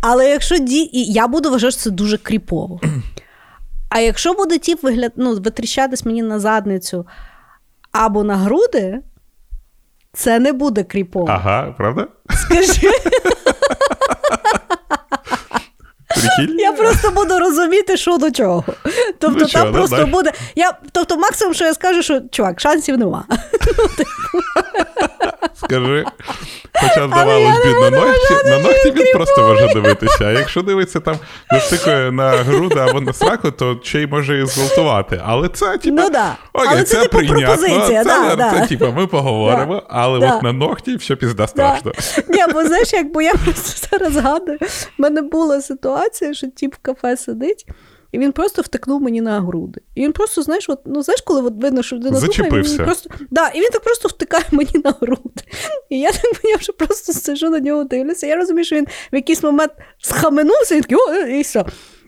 Але якщо ді... і я буду вважати, що це дуже кріпово. А якщо буде тіп вигляд... ну, витріщатись мені на задницю або на груди, це не буде кріпово. Ага, правда? Скажи, Прикинь? Я просто буду розуміти, що до чого. Тобто Ну, там чого, просто да? буде. Я, тобто, максимум, що я скажу, що чувак, шансів нема. Скажи. Хоча здавалось б, на ногті, на ногті він просто може дивитися. А якщо дивиться там висикує на груди або на сраку, то ще й може і зґвалтувати. Але це, типа, Ну да. окей, Але це, типу, прийнятно, це, да, це, да. типа, ми поговоримо, але от на ногті все пізда Да. страшно. Ні, бо знаєш, як бо я просто зараз згадую, в мене була ситуація, що тіп в кафе сидить. І він просто втикнув мені на груди. І він просто, знаєш, от, ну знаєш, коли от видно, що людина думає, Зачепився. він просто, да, і він так просто втикає мені на груди. І я так я вже просто сижу на нього дивлюся. Я розумію, що він в якийсь момент схаменувся, і такий, о, і все.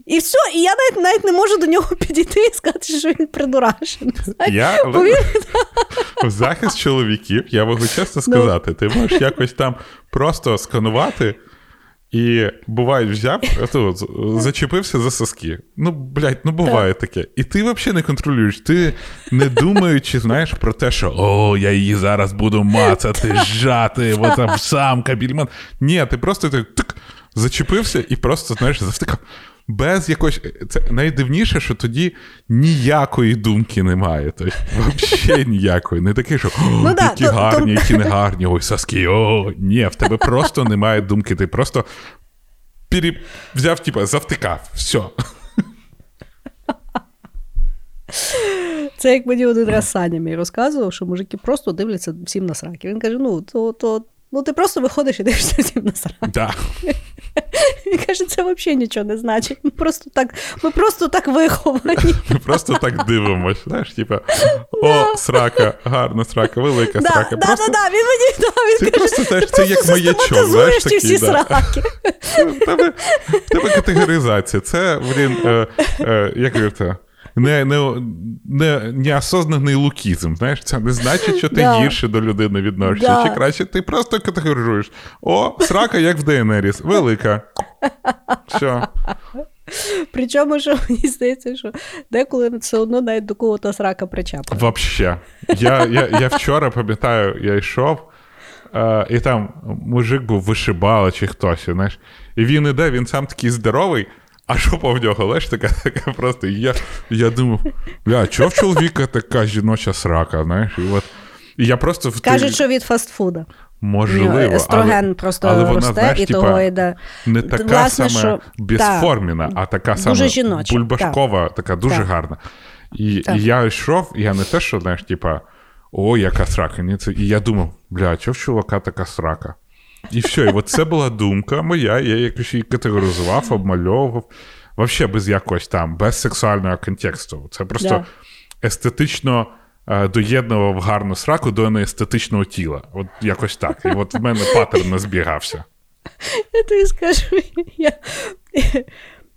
І все, і я навіть навіть не можу до нього підійти і сказати, що він придурашений. Я Бо він в захист чоловіків, я можу чесно сказати, ти можеш якось там просто сканувати. І буває, взяв, ото, з- зачепився за соски. Ну, блядь, ну буває таке. І ти взагалі не контролюєш. Ти не думаючи, знаєш, про те, що о, я її зараз буду мацати, жати, вот там самка, більман. Ні, ти просто так тик, зачепився і просто, знаєш, завтикав. Без якоїсь. Це найдивніше, що тоді ніякої думки немає. Тобто, взагалі ніякої. Не таке, що Ну да, які то- то- гарні, які не гарні, ой, соски, о, ні, в тебе просто немає думки. Ти просто пере... взяв, типа, завтикав. Все. Це як мені один раз Саня мій розказував, що мужики просто дивляться всім на сраки. Він каже: ну, то, то, ну ти просто виходиш і дивишся всім на сраки. Да. Він каже, це взагалі нічого не значить. Ми просто так, ми просто так виховані. Ми просто так дивимося. Знаєш, типа, о, срака, гарна срака, велика срака. да, да, да, він мені да, він каже, просто, знаєш, це як маячок, знаєш, такі, всі сраки. в тебе, категоризація. Це, блін, е, е, як це? Не, не, не, неосознаний лукізм. Знаєш, це не значить, що ти Да. гірше до людини відносишся. Да. Чи краще ти просто категоризуєш. О, срака, як в Дейенеріс, велика. Все. Причому, що мені здається, що деколи все одно навіть до кого-то срака причапає. Вообще. Я, я, я вчора пам'ятаю, я йшов, е, і там мужик був вишибала чи хтось, знаєш. І він іде, він сам такий здоровий, а жопа в нього лиш така, така просто. І я, я думав, бля, чого в чоловіка така жіноча срака, знаєш? І от. І я просто в Кажуть, що від фастфуда. можливо, Естроген але, просто але вона, росте, знаєш, і типа, того йде. не така Власне, саме що- безформіна, а така саме жіноча, бульбашкова, така дуже Так. гарна. І, Так. і я йшов, я не те, що, знаєш, типа, о, яка срака. Ні, це... І я думав, бля, чого в чувака така срака? І все, і от це була думка моя, я якось її категоризував, обмальовував. Взагалі без якогось там, без сексуального контексту. Це просто Да. естетично е, доєднував гарну сраку до неестетичного тіла. От якось так. І от в мене паттерн не збігався. Я тобі скажу, я...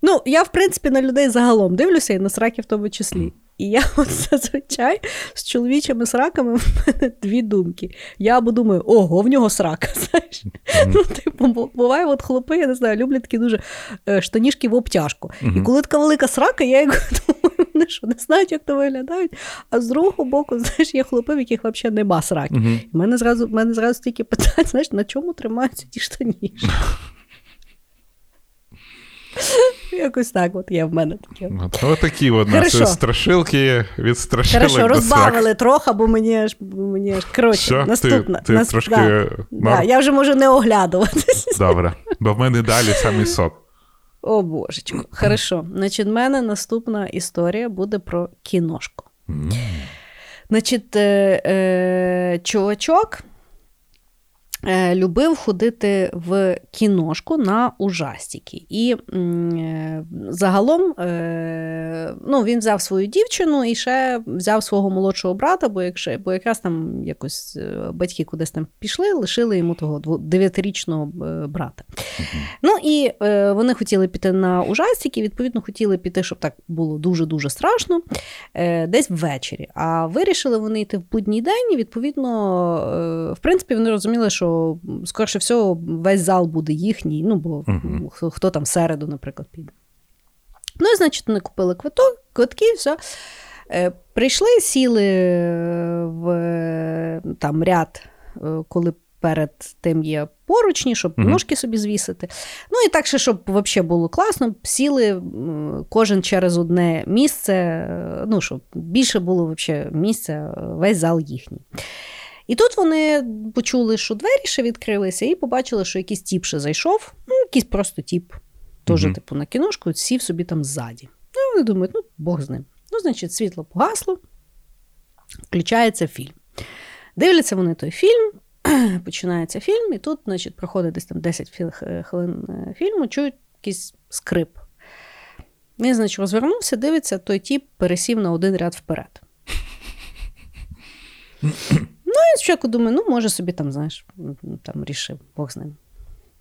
Ну, я, в принципі, на людей загалом дивлюся і на сраки в тому числі. І я от зазвичай з чоловічими сраками в мене дві думки. Я або думаю, ого, в нього срака. Знаєш? Ну, типу, буває, от хлопи, я не знаю, люблять такі дуже е, штанішки в обтяжку. І коли така велика срака, я як думаю, вони що не знають, як то виглядають. А з другого боку, знаєш, є хлопи, в яких взагалі нема сраки. І в мене зразу, мене зразу стільки питань, знаєш, на чому тримаються ті штанішки. Якось так от є в мене таке. От, отакі от у нас страшилки від страшилок Хорошо, до розбавили трохи, бо мені аж мені аж коротше, Що? Ти- наступна. ти трошки да. Да, я вже можу не оглядуватись. Добре. Бо в мене далі самий сок. О, божечко. Хорошо. Значить, в мене наступна історія буде про кіношку. Значить, е, е, чувачок любив ходити в кіношку на ужастики. І е, загалом е, ну, він взяв свою дівчину і ще взяв свого молодшого брата, бо, якщо, бо якраз там якось е, батьки кудись там пішли, лишили йому того дев'ятирічного е, брата. Ну і е, вони хотіли піти на ужастики, відповідно, хотіли піти, щоб так було дуже-дуже страшно, е, десь ввечері. А вирішили вони йти в будній день, і відповідно, е, в принципі, вони розуміли, що скоріше всього весь зал буде їхній, ну бо Мгм. хто, там середу, наприклад, піде. Ну і значить, вони купили квиток, квитки, все. Е, Прийшли, сіли в е, там ряд, е, коли перед тим є поручні, щоб Мгм. ножки собі звісити. Ну і так, ще, щоб взагалі було класно, сіли кожен через одне місце, е, ну, щоб більше було місця, е, весь зал їхній. І тут вони почули, що двері ще відкрилися, і побачили, що якийсь тіп ще зайшов, ну, якийсь просто тіп, теж, Мгм. типу, на кіношку, сів собі там ззаді. Ну, вони думають, ну, Бог з ним. Ну, значить, світло погасло, включається фільм. Дивляться вони той фільм, починається фільм, і тут, значить, проходить десь там 10 е, хвилин е, фільму, чують якийсь скрип. Він, значить, розвернувся, дивиться, той тіп пересів на один ряд вперед. Ну, спочатку думаю, ну, може собі там, знаєш, там рішив, Бог з ним.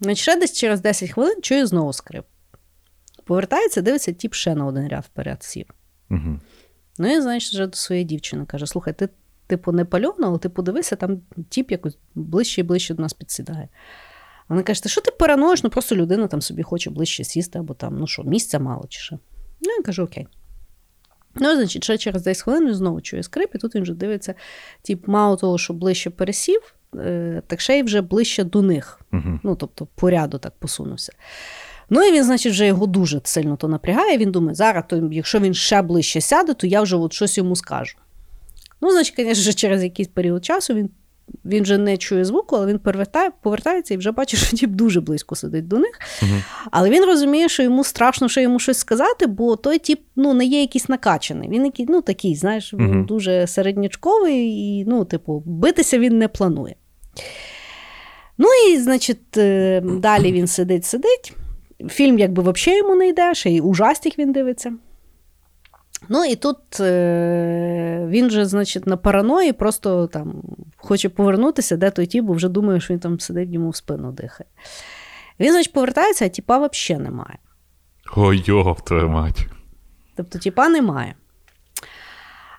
Значить, ще десь через 10 хвилин чує знову скрип. Повертається, дивиться, тіп ще на один ряд вперед сів. Угу. Ну, і, знаєш, вже до своєї дівчини каже: слухай, ти, типу, не пальона, але ти подивися, там тіп якось ближче і ближче до нас підсідає. Вона каже: ти що ти параноїш? Ну просто людина там собі хоче ближче сісти, або там, ну що, місця мало чи що. Ну, я кажу, окей. Ну, значить, ще через 10 хвилин він знову чує скрип, і тут він вже дивиться, тіп, мало того, що ближче пересів, е, так ще й вже ближче до них. Угу. Ну, тобто, по ряду так посунувся. Ну, і він, значить, вже його дуже сильно то напрягає. Він думає, зараз, то, якщо він ще ближче сяде, то я вже от щось йому скажу. Ну, значить, звісно, через якийсь період часу він, він вже не чує звуку, але він повертає, повертається і вже бачить, що тіп дуже близько сидить до них. Мгм. Але він розуміє, що йому страшно ще йому щось сказати, бо той тіп ну, не є якийсь накачаний. Він який, ну, такий, знаєш, він Мгм. дуже середнячковий і, ну, типу, битися він не планує. Ну і, значить, е, далі він сидить, сидить. Фільм, якби взагалі йому не йде, ще й ужастик він дивиться. Ну і тут е, він же, значить, на параної просто там хоче повернутися, де той тіп, бо вже думає, що він там сидить, йому в спину дихає. Він, значить, повертається, а тіпа взагалі немає. Ой, йоп, твою мать. Тобто тіпа немає.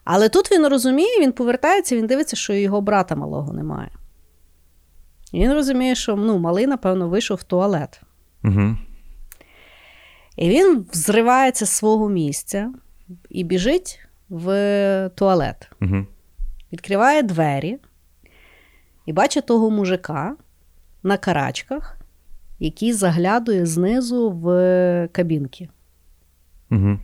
Але тут він розуміє, він повертається, він дивиться, що його брата малого немає. І він розуміє, що ну, малий, напевно, вийшов в туалет. Угу. І він взривається з свого місця і біжить в туалет. Угу. Відкриває двері і бачить того мужика на карачках, який заглядує знизу в кабінки. Угу.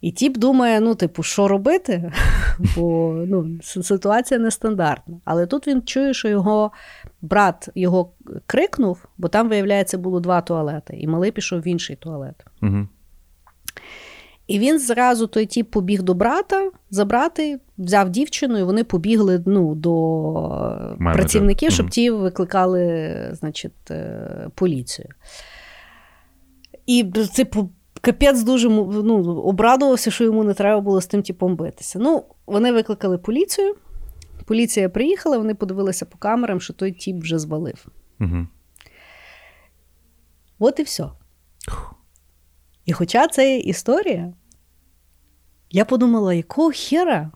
І тіп думає: ну, типу, що робити? Бо ну, ситуація нестандартна. Але тут він чує, що його брат його крикнув, бо там, виявляється, було два туалети, і малий пішов в інший туалет. Угу. І він зразу той тіп побіг до брата забрати, взяв дівчину, і вони побігли ну, до Менеджер. працівників, щоб Мгм. ті викликали значить, е, поліцію. І типу, капець дуже ну, обрадувався, що йому не треба було з тим типом битися. Ну, вони викликали поліцію. Поліція приїхала, вони подивилися по камерам, що той тіп вже звалив. Угу. От і все. І хоча це історія, я подумала, якого хера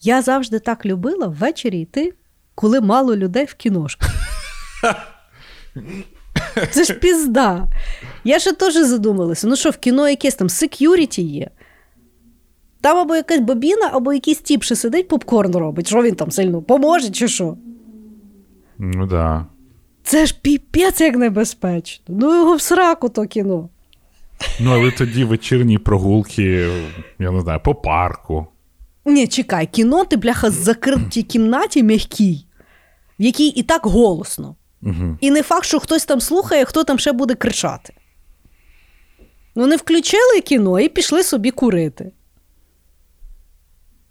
я завжди так любила ввечері йти, коли мало людей в кіношку. Це ж пізда. Я ще теж задумалася. Ну що, в кіно якесь там сек'юріті є. Там або якась бабіна, або якийсь тіп ще сидить, попкорн робить. Що він там сильно поможе, чи що? Ну да. Це ж піпець як небезпечно. Ну його в сраку то кіно. Ну, але тоді вечірні прогулки, я не знаю, по парку. Ні, чекай, кіно ти, бляха, в закритій кімнаті м'якій, в якій і так голосно. Угу. І не факт, що хтось там слухає, хто там ще буде кричати. Вони включили кіно і пішли собі курити.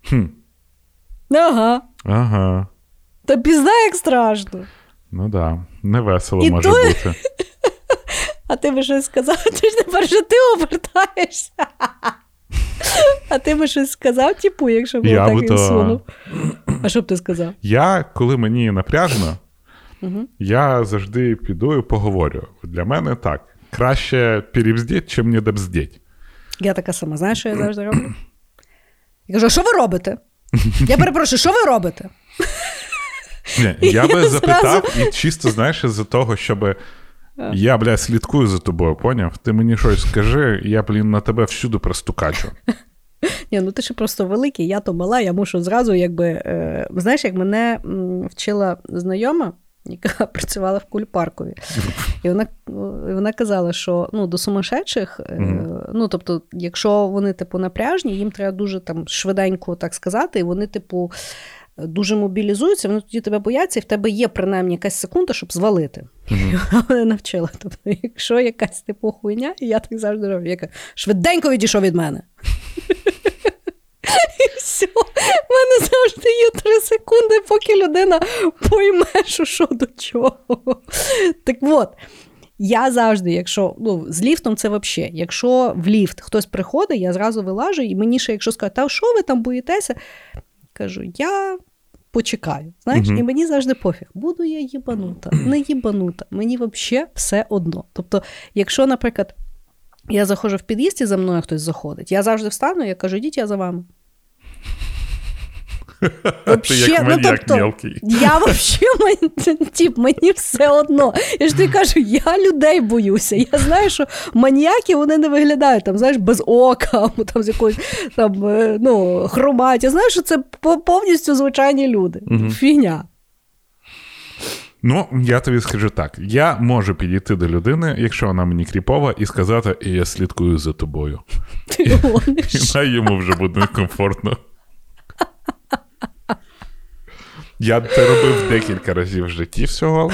Хм. Ага. Ага. Та пізда як страшно. Ну да. Невесело І може то- бути. А ти би щось сказав, ти ж тепер же ти обертаєшся. А ти би щось сказав, типу, якщо б Я так він то- сунув. А що б ти сказав? Я, коли мені напряжно, я завжди піду і поговорю. Для мене так. Краще перебздіть, чим не добздіть. Я така сама, знаєш, що я завжди роблю? Я кажу, а що ви робите? Я перепрошую, що ви робите? Ні, я би запитав, і чисто, знаєш, з-за того, щоб. Я, бля, слідкую за тобою, поняв? Ти мені щось скажи, я, блін, на тебе всюди простукачу. Ні, ну ти ще просто великий, я то мала, я мушу зразу, якби. Е, знаєш, як мене вчила знайома, яка працювала в кульпаркові. І вона і вона казала, що ну, до сумасшедших, е, ну, тобто, якщо вони, типу, напряжні, їм треба дуже там швиденько так сказати, і вони, типу, дуже мобілізуються, вони тоді тебе бояться, і в тебе є принаймні якась секунда, щоб звалити. Вона мене навчила. Тобто, якщо якась типу хуйня, і я так завжди роблю, я кажу, швиденько відійшов від мене. І все, в мене завжди є три секунди, поки людина пойме, що що до чого. Так от, я завжди, якщо ну, з ліфтом це взагалі, якщо в ліфт хтось приходить, я зразу вилажу, і мені ще, якщо скажуть, та що ви там боїтеся? Кажу, я почекаю. Знаєш, угу. І мені завжди пофіг, буду я їбанута, не їбанута. Мені взагалі все одно. Тобто, якщо, наприклад, я заходжу в під'їзд і за мною хтось заходить, я завжди встану, я кажу, йдіть я за вами. Вообще, Ти як ну, тобто, мелкий. Я взагалі тип, мені все одно. Я ж тобі кажу, я людей боюся. Я знаю, що маніяки вони не виглядають там, знаєш, без ока, там з якоюсь там, е, ну, хромать. Я знаю, що це повністю звичайні люди. Угу. Фігня. Ну, я тобі скажу так: я можу підійти до людини, якщо вона мені кріпова, і сказати, я слідкую за тобою. Ти і, і йому вже буде некомфортно. Я це робив декілька разів в житті всього.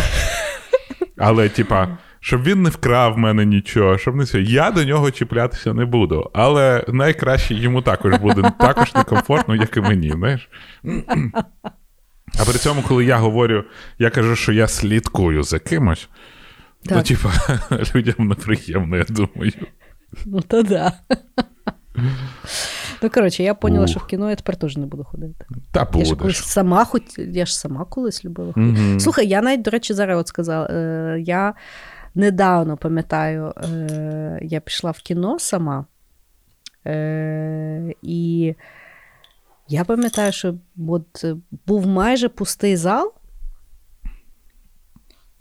Але, типа, щоб він не вкрав в мене нічого, щоб не все. Я до нього чіплятися не буду. Але найкраще йому також буде також некомфортно, як і мені, знаєш. А при цьому, коли я говорю, я кажу, що я слідкую за кимось, так. то, типа, людям неприємно, я думаю. Ну, то да. Ну, коротше, я поняла, Ух. що в кіно я тепер теж не буду ходити. Та будеш. Я ж колись сама хоч... я ж сама колись любила ходити. Mm-hmm. Слухай, я навіть, до речі, зараз от сказала, е, я недавно пам'ятаю, е, я пішла в кіно сама. Е, І я пам'ятаю, що от був майже пустий зал.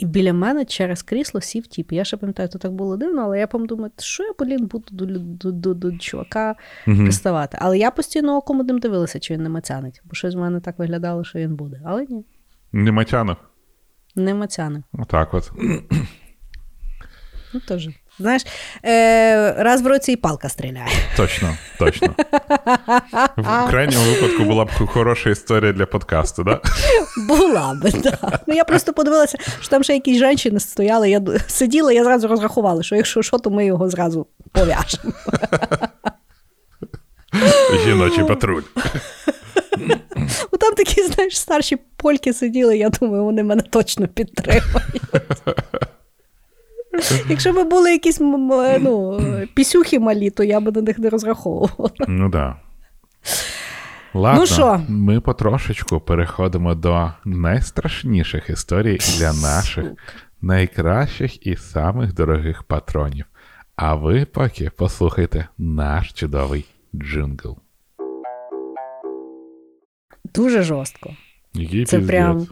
І біля мене через крісло сів тіп. Я ще пам'ятаю, то так було дивно, але я думаю, що я, блін, буду до до, до, до чувака угу. приставати. Але я постійно оком одним дивилася, чи він не мацянить, бо щось в мене так виглядало, що він буде. Але ні. Не мацянив? Не мацяне. Отак от. Ну, теж. Знаєш, е, раз в році і палка стріляє. Точно, точно. В крайньому випадку була б хороша історія для подкасту, да? Була б, так. Ну я просто подивилася, що там ще якісь жінки стояли. Я сиділа, я зразу розрахувала, що якщо що, то ми його зразу пов'яжемо. Жіночий патруль. Ну Там такі, знаєш, старші польки сиділи, я думаю, вони мене точно підтримають. Якщо б були якісь ну, пісюхи малі, то я би на них не розраховувала. Ну так. Ладно, ну що? ми потрошечку переходимо до найстрашніших історій для наших найкращих і самих дорогих патронів. А ви поки послухайте наш чудовий джингл. Дуже жорстко. Який Це прям.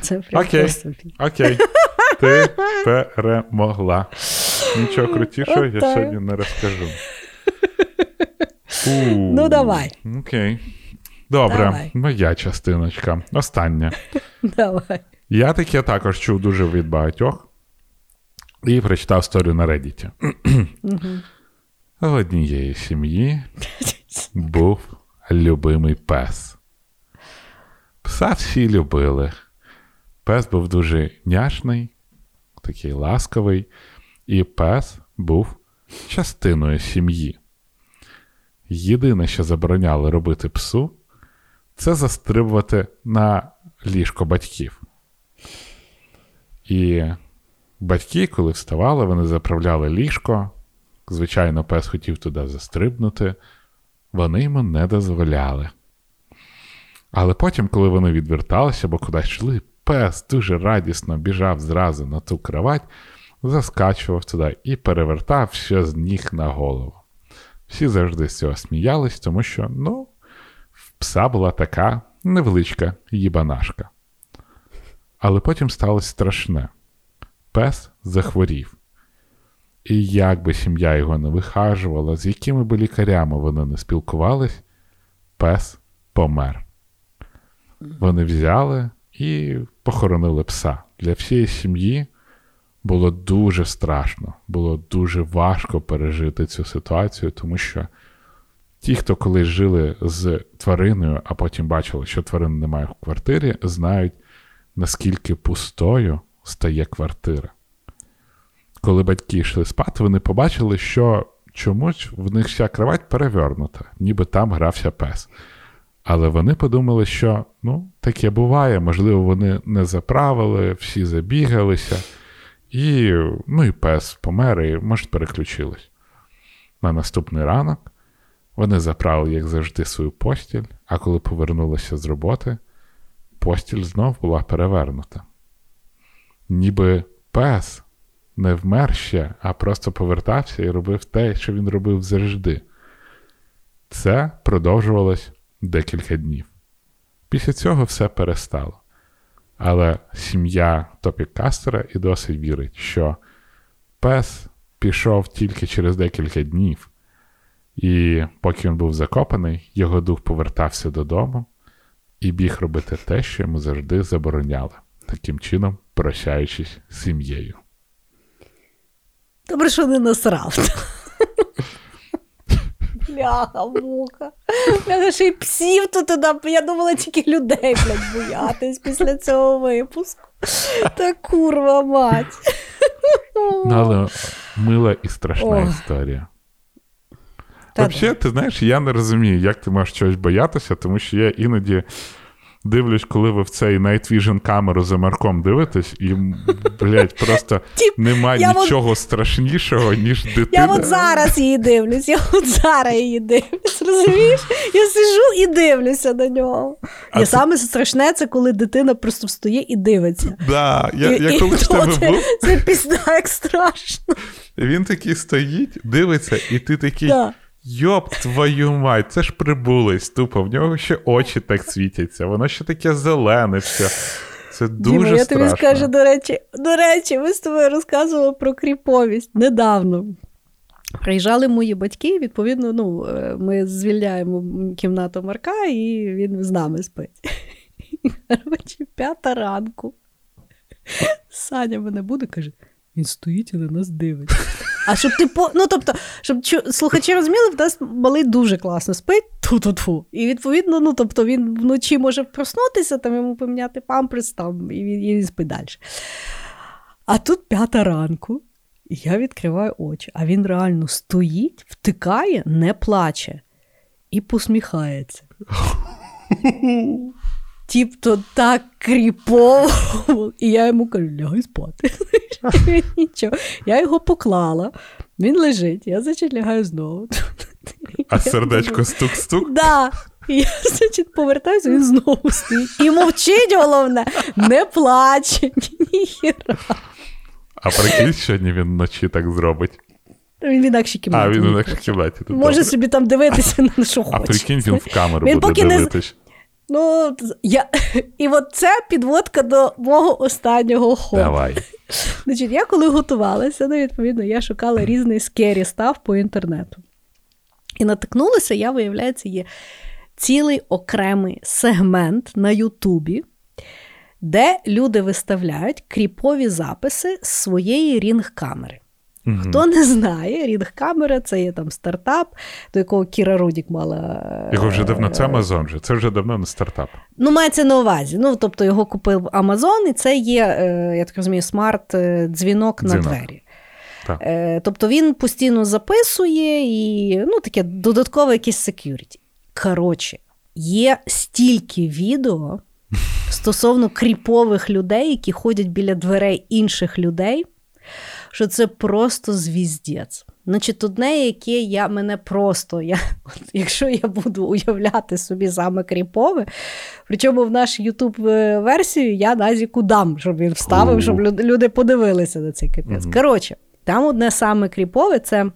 Це прям Окей. Окей. Ти перемогла. Нічого крутішого я сьогодні не розкажу. Ну, давай. Окей. Добре, моя частиночка. Остання. Давай. Я таке також чув дуже від багатьох і прочитав історію на Reddit. В однієї сім'ї був любимий пес. Пса всі любили. Пес був дуже няшний, такий ласковий, і пес був частиною сім'ї. Єдине, що забороняли робити псу, це застрибувати на ліжко батьків. І батьки, коли вставали, вони заправляли ліжко. Звичайно, пес хотів туди застрибнути, вони йому не дозволяли. Але потім, коли вони відверталися або кудись йшли, пес дуже радісно біжав зразу на ту кровать, заскачував туди і перевертав все з ніг на голову. Всі завжди з цього сміялись, тому що, ну, в пса була така невеличка їбанашка. Але потім сталося страшне. Пес захворів. І як би сім'я його не вихажувала, з якими би лікарями вони не спілкувались, пес помер. Вони взяли і похоронили пса. Для всієї сім'ї було дуже страшно, було дуже важко пережити цю ситуацію, тому що ті, хто колись жили з твариною, а потім бачили, що тварини немає в квартирі, знають, наскільки пустою стає квартира. Коли батьки йшли спати, вони побачили, що чомусь в них вся кровать перевернута, ніби там грався пес. Але вони подумали, що ну, таке буває, можливо, вони не заправили, всі забігалися, і ну, і пес помер, і може, переключились. На наступний ранок вони заправили, як завжди, свою постіль, а коли повернулися з роботи, постіль знов була перевернута. Ніби пес не вмер ще, а просто повертався і робив те, що він робив завжди. Це продовжувалось декілька днів. Після цього все перестало. Але сім'я Топі Кастера і досі вірить, що пес пішов тільки через декілька днів, і поки він був закопаний, його дух повертався додому і біг робити те, що йому завжди забороняли, таким чином прощаючись з сім'єю. Добре, що не насрав. Бляха, муха. Я ще й псів тут. Я думала тільки людей, блядь, боятись після цього випуску. Та курва мать. Ну, але мила і страшна історія. Взагалі, ти знаєш, я не розумію, як ти можеш чогось боятися, тому що я іноді дивлюсь, коли ви в цей Night Vision камеру за Марком дивитесь, і, блядь, просто немає я от- нічого страшнішого, ніж дитина. Я от зараз її дивлюсь, я от зараз її дивлюсь, розумієш? Я сижу і дивлюся на нього. І це- саме страшне, це коли дитина просто встає і дивиться. Да, я, І- я і колись тебе це, був, це пізда, як страшно. він такий стоїть, дивиться, і ти такий. Да. Йоп, твою мать, це ж прибулись тупо, в нього ще очі так світяться, воно ще таке зелене все. Це дуже Діма, я страшно. тобі скажу, до речі, до речі, ми з тобою розказували про кріповість недавно. Приїжджали мої батьки, і, відповідно, ну, е, ми звільняємо кімнату Марка, і він з нами спить. І, Коротше, п'ята ранку. Саня мене буде, каже: він стоїть і на нас дивиться. А щоб ти по. Ну, тобто, щоб чу- слухачі розуміли, в нас малий дуже класно спить, ту-ту-ту. І відповідно, ну тобто він вночі може проснутися, там йому поміняти памперс, там, і він, і він спить далі. А тут п'ята ранку, і я відкриваю очі, а він реально стоїть, втикає, не плаче і посміхається. Тіпто так кріпово. І я йому кажу, лягай спати. Він Нічого. Я його поклала, він лежить, я, значить, лягаю знову. А сердечко стук-стук. Да. І я, значить, повертаюся, він знову стоїть. І мовчить, головне, не плаче, ніхіра. А прикинь, сьогодні він вночі так зробить. Він в інакшій кімнаті. А, він у нашій кімнаті. Може добре. собі там дивитися на що хоче. А прикинь, він в камеру Він буде поки не дивитись. Ну, я... І от це підводка до мого останнього ходу. Давай. Значить, я коли готувалася, ну, відповідно, я шукала різний скері став по інтернету. І натикнулася, я, виявляється, є цілий окремий сегмент на Ютубі, де люди виставляють кріпові записи з своєї рінг-камери. Мгм. Хто не знає, рінг-камера це є там стартап, до якого Кіра Рудік мала. Його вже давно, е, це Амазон же, це вже давно не стартап. Ну, мається на увазі. Ну, тобто його купив Амазон, і це є, е, я так розумію, смарт-дзвінок на двері. Так. Е, Тобто він постійно записує і ну, таке додаткове якесь security. Коротше, є стільки відео стосовно кріпових людей, які ходять біля дверей інших людей, що це просто звіздець. Значить, одне, яке я мене просто, я, от, якщо я буду уявляти собі саме кріпове, причому в нашу Ютуб версію я Назіку дам, щоб він вставив, щоб люди, подивилися на цей капець. Мгм. Коротше, там одне саме кріпове це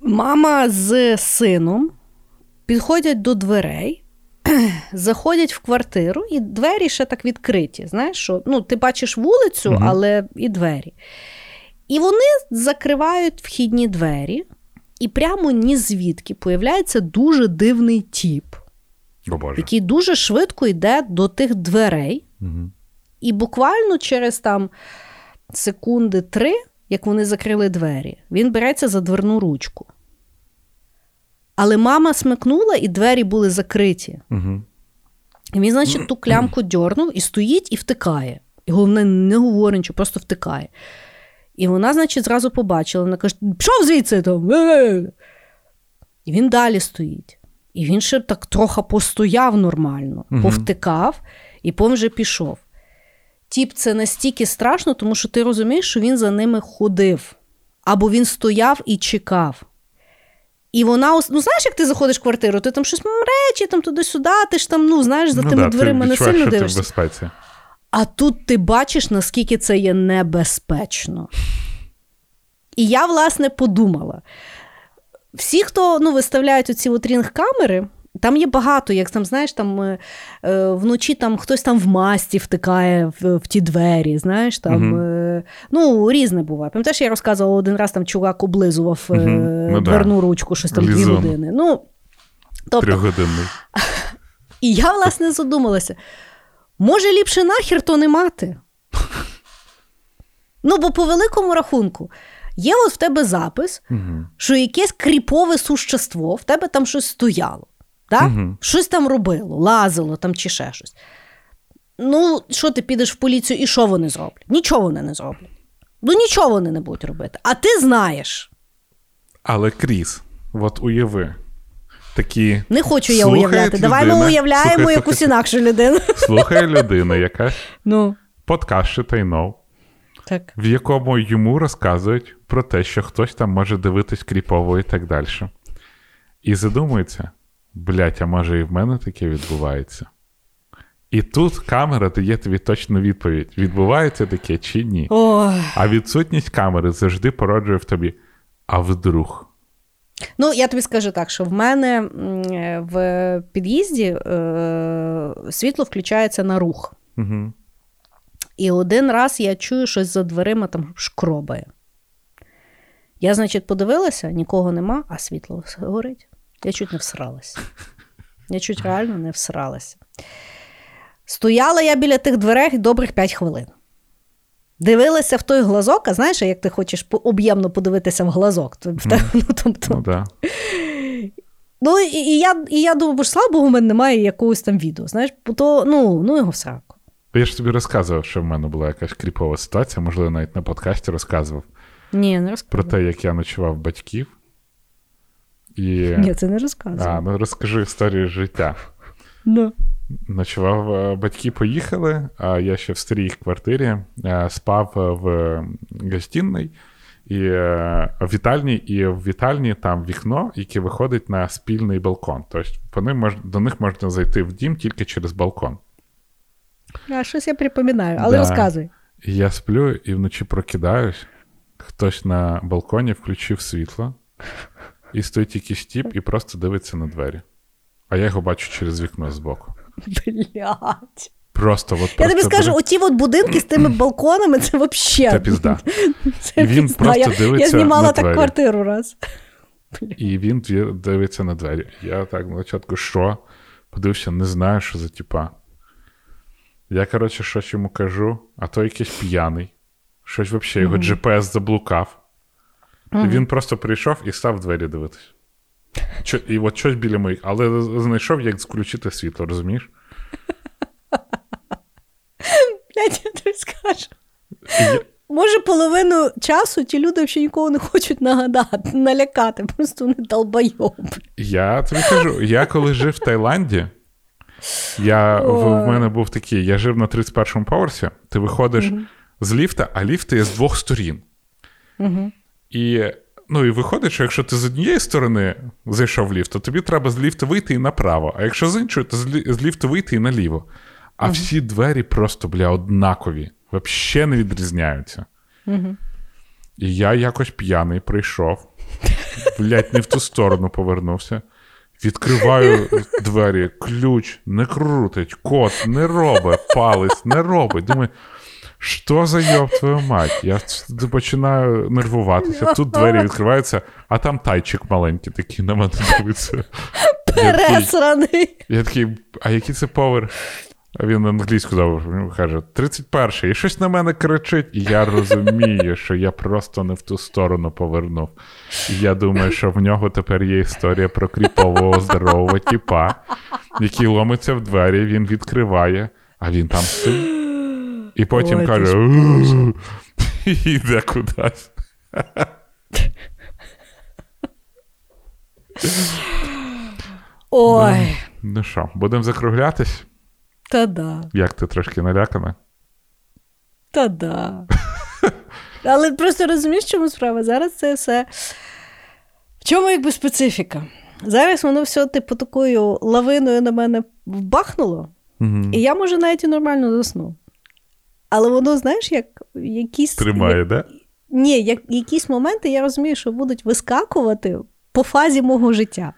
мама з сином підходять до дверей, заходять в квартиру, і двері ще так відкриті. Знаєш, що ну, ти бачиш вулицю, Мгм. але і двері. І вони закривають вхідні двері, і прямо ні звідки появляється дуже дивний тіп, О Боже. який дуже швидко йде до тих дверей. Угу. І буквально через там секунди три, як вони закрили двері, він береться за дверну ручку. Але мама смикнула, і двері були закриті. Угу. І він, значить, ту клямку дьорнув і стоїть і втикає. І головне, не говорить, нічого, просто втикає. І вона, значить, зразу побачила, вона каже: пішов звідси там. І він далі стоїть. І він ще так трохи постояв нормально, Мгм. повтикав, і потім вже пішов. Тіп, це настільки страшно, тому що ти розумієш, що він за ними ходив. Або він стояв і чекав. І вона, ну знаєш, як ти заходиш в квартиру, ти там щось речі, там туди-сюди, ти ж там, ну знаєш, за ну, тими да, дверима не сильно дивишся. безпеці. А тут ти бачиш, наскільки це є небезпечно. І я, власне, подумала: всі, хто ну, виставляють оці от рінг-камери, там є багато, як там, знаєш, там е, е, вночі там хтось там в масті втикає в, в ті двері, знаєш, там, е, ну, різне буває. Пам'ятаєш, я розказувала один раз, там чувак облизував да. дверну ручку, щось там дві Лізун. години. Ну, тобто, Трьохгодинний. і я, власне, задумалася: може, ліпше нахер то не мати? Ну, бо по великому рахунку, є от в тебе запис, Угу. що якесь кріпове существо, в тебе там щось стояло, так? Мгм. щось там робило, лазило там чи ще щось. Ну, що ти підеш в поліцію і що вони зроблять? Нічого вони не зроблять. Ну, нічого вони не будуть робити. А ти знаєш. Але Кріс, от уяви. Такі Не хочу я уявляти. Давай ми уявляємо Слухай, якусь слухай. інакшу людину. слухає людина, яка Ну, подкаст «Шитайнов», так. в якому йому розказують про те, що хтось там може дивитись кріпово і так далі. І задумується: блять, а може і в мене таке відбувається. І тут камера дає тобі точну відповідь: відбувається таке чи ні. А відсутність камери завжди породжує в тобі. А вдруг? Ну, я тобі скажу так, що в мене е, в під'їзді е, світло включається на рух. Угу. І один раз я чую щось за дверима там шкробає. Я, значить, подивилася, нікого нема, а світло горить. Я чуть не всралася. Я чуть реально не всралася. Стояла я біля тих дверей добрих 5 хвилин. Дивилася в той глазок, а знаєш, як ти хочеш об'ємно подивитися в глазок. То- те- ну, тобто, Ну да. Ну, і, і, я, і я думаю, бо ж, слава Богу, в мене немає якогось там відео. Знаєш, то, ну, ну його в сраку. Я ж тобі розказував, що в мене була якась кріпова ситуація, можливо, навіть на подкасті розказував Ні, не про те, як я ночував батьків. І... Ні, це не розказуй. А, ну розкажи історію життя. Ну. Ночував, е, батьки поїхали, а я ще в старій квартирі е, спав в гостінній і е, в вітальні, і в вітальні там вікно, яке виходить на спільний балкон. Тобто вони мож, до них можна зайти в дім тільки через балкон. А щось я припоминаю, але Да. розказуй. Я сплю і вночі прокидаюсь, хтось на балконі включив світло, і стоїть якийсь тіп і просто дивиться на двері. А я його бачу через вікно збоку. Блять. Просто от Я тобі скажу, оті от будинки з тими балконами, це взагалі. Це пізда. Це І він пізда. просто я, дивиться Я знімала на так двері. квартиру раз. І він дивиться на двері. Я так на початку, що? Подивився, не знаю, що за типа. Я, коротше, щось йому кажу, а то якийсь п'яний. Щось взагалі, його GPS заблукав. І він просто прийшов і став двері дивитись. Чо, і от щось біля моїх, але знайшов, як включити світло, розумієш? Блять, я тобі скажу. Я- Може, половину часу ті люди взагалі нікого не хочуть нагадати, налякати, просто вони долбойоб. Я тобі кажу, я коли жив в Таїланді, я, в, в мене був такий: я жив на 31-му поверсі, ти виходиш з ліфта, а ліфт є з двох сторін. І, ну, і виходить, що якщо ти з однієї сторони зайшов в ліфт, то тобі треба з ліфта вийти і направо. А якщо з іншої, то з, лі- з ліфту вийти і наліво. А всі двері просто, бля, однакові, взагалі не відрізняються. І я якось п'яний прийшов, блядь, не в ту сторону повернувся. Відкриваю двері, ключ не крутить, кот не робить, палець не робить. Думаю, Що за йоб твою мать? Я починаю нервуватися. Тут двері відкриваються, а там тайчик маленький такий на мене дивиться. Пересраний. Я такий, а який це поверх? А він англійську завжди каже: 31-й. І щось на мене кричить. І я розумію, що я просто не в ту сторону повернув. І я думаю, що в нього тепер є історія про кріпового здорового тіпа, який ломиться в двері, він відкриває, а він там сидить. І потім Ой, каже: ж і йде кудись. Ой, Ну що, будемо закруглятись? та да, Як ти трошки налякана? та да. Але просто розумієш, чому справа? Зараз це все. В чому якби специфіка? Зараз воно все, типу, такою лавиною на мене вбахнуло, Угу. і я, може, навіть і нормально засну. Але воно, знаєш, як якісь. Тримає, як- да? Ні, як, якісь моменти я розумію, що будуть вискакувати по фазі мого життя.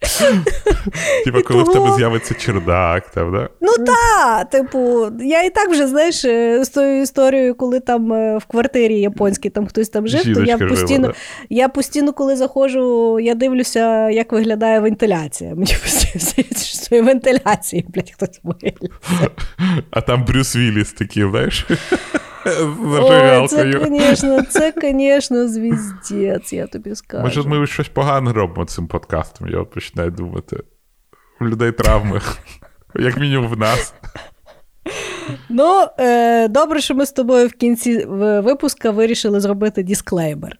Типа, коли в того- тебе з'явиться чердак, там, да? Ну так, типу, я і так вже, знаєш, е, з тою історією, коли там е, в квартирі японській там хтось там жив, то я Жіночка жила, постійно, да. я постійно, коли заходжу, я дивлюся, як виглядає вентиляція. Мені постійно здається, що своєї вентиляції, блядь, хтось виглядає. А там Брюс Вілліс такий, знаєш, з Ой, це, звісно, це, звісно, звіздець, я тобі скажу. Може, ми щось погане робимо цим подкастом, я починаю думати. У людей травми, як мінімум в нас. Ну, е, добре, що ми з тобою в кінці випуска вирішили зробити дисклеймер.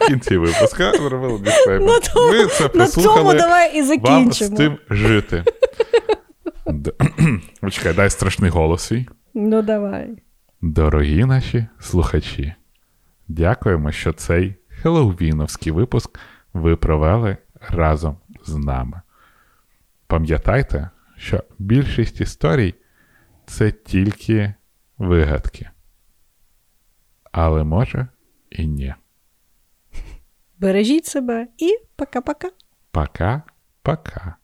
В кінці випуска зробили дисклеймер. На тому- Ви це На послухали, цьому давай і закінчимо. вам з тим жити. Почекай, дай страшний голос свій. Ну, давай. Дорогі наші слухачі, дякуємо, що цей хеллоуіновський випуск ви провели разом з нами. Пам'ятайте, що більшість історій це тільки вигадки. Але може і ні. Бережіть себе і пока-пока. Пока-пока.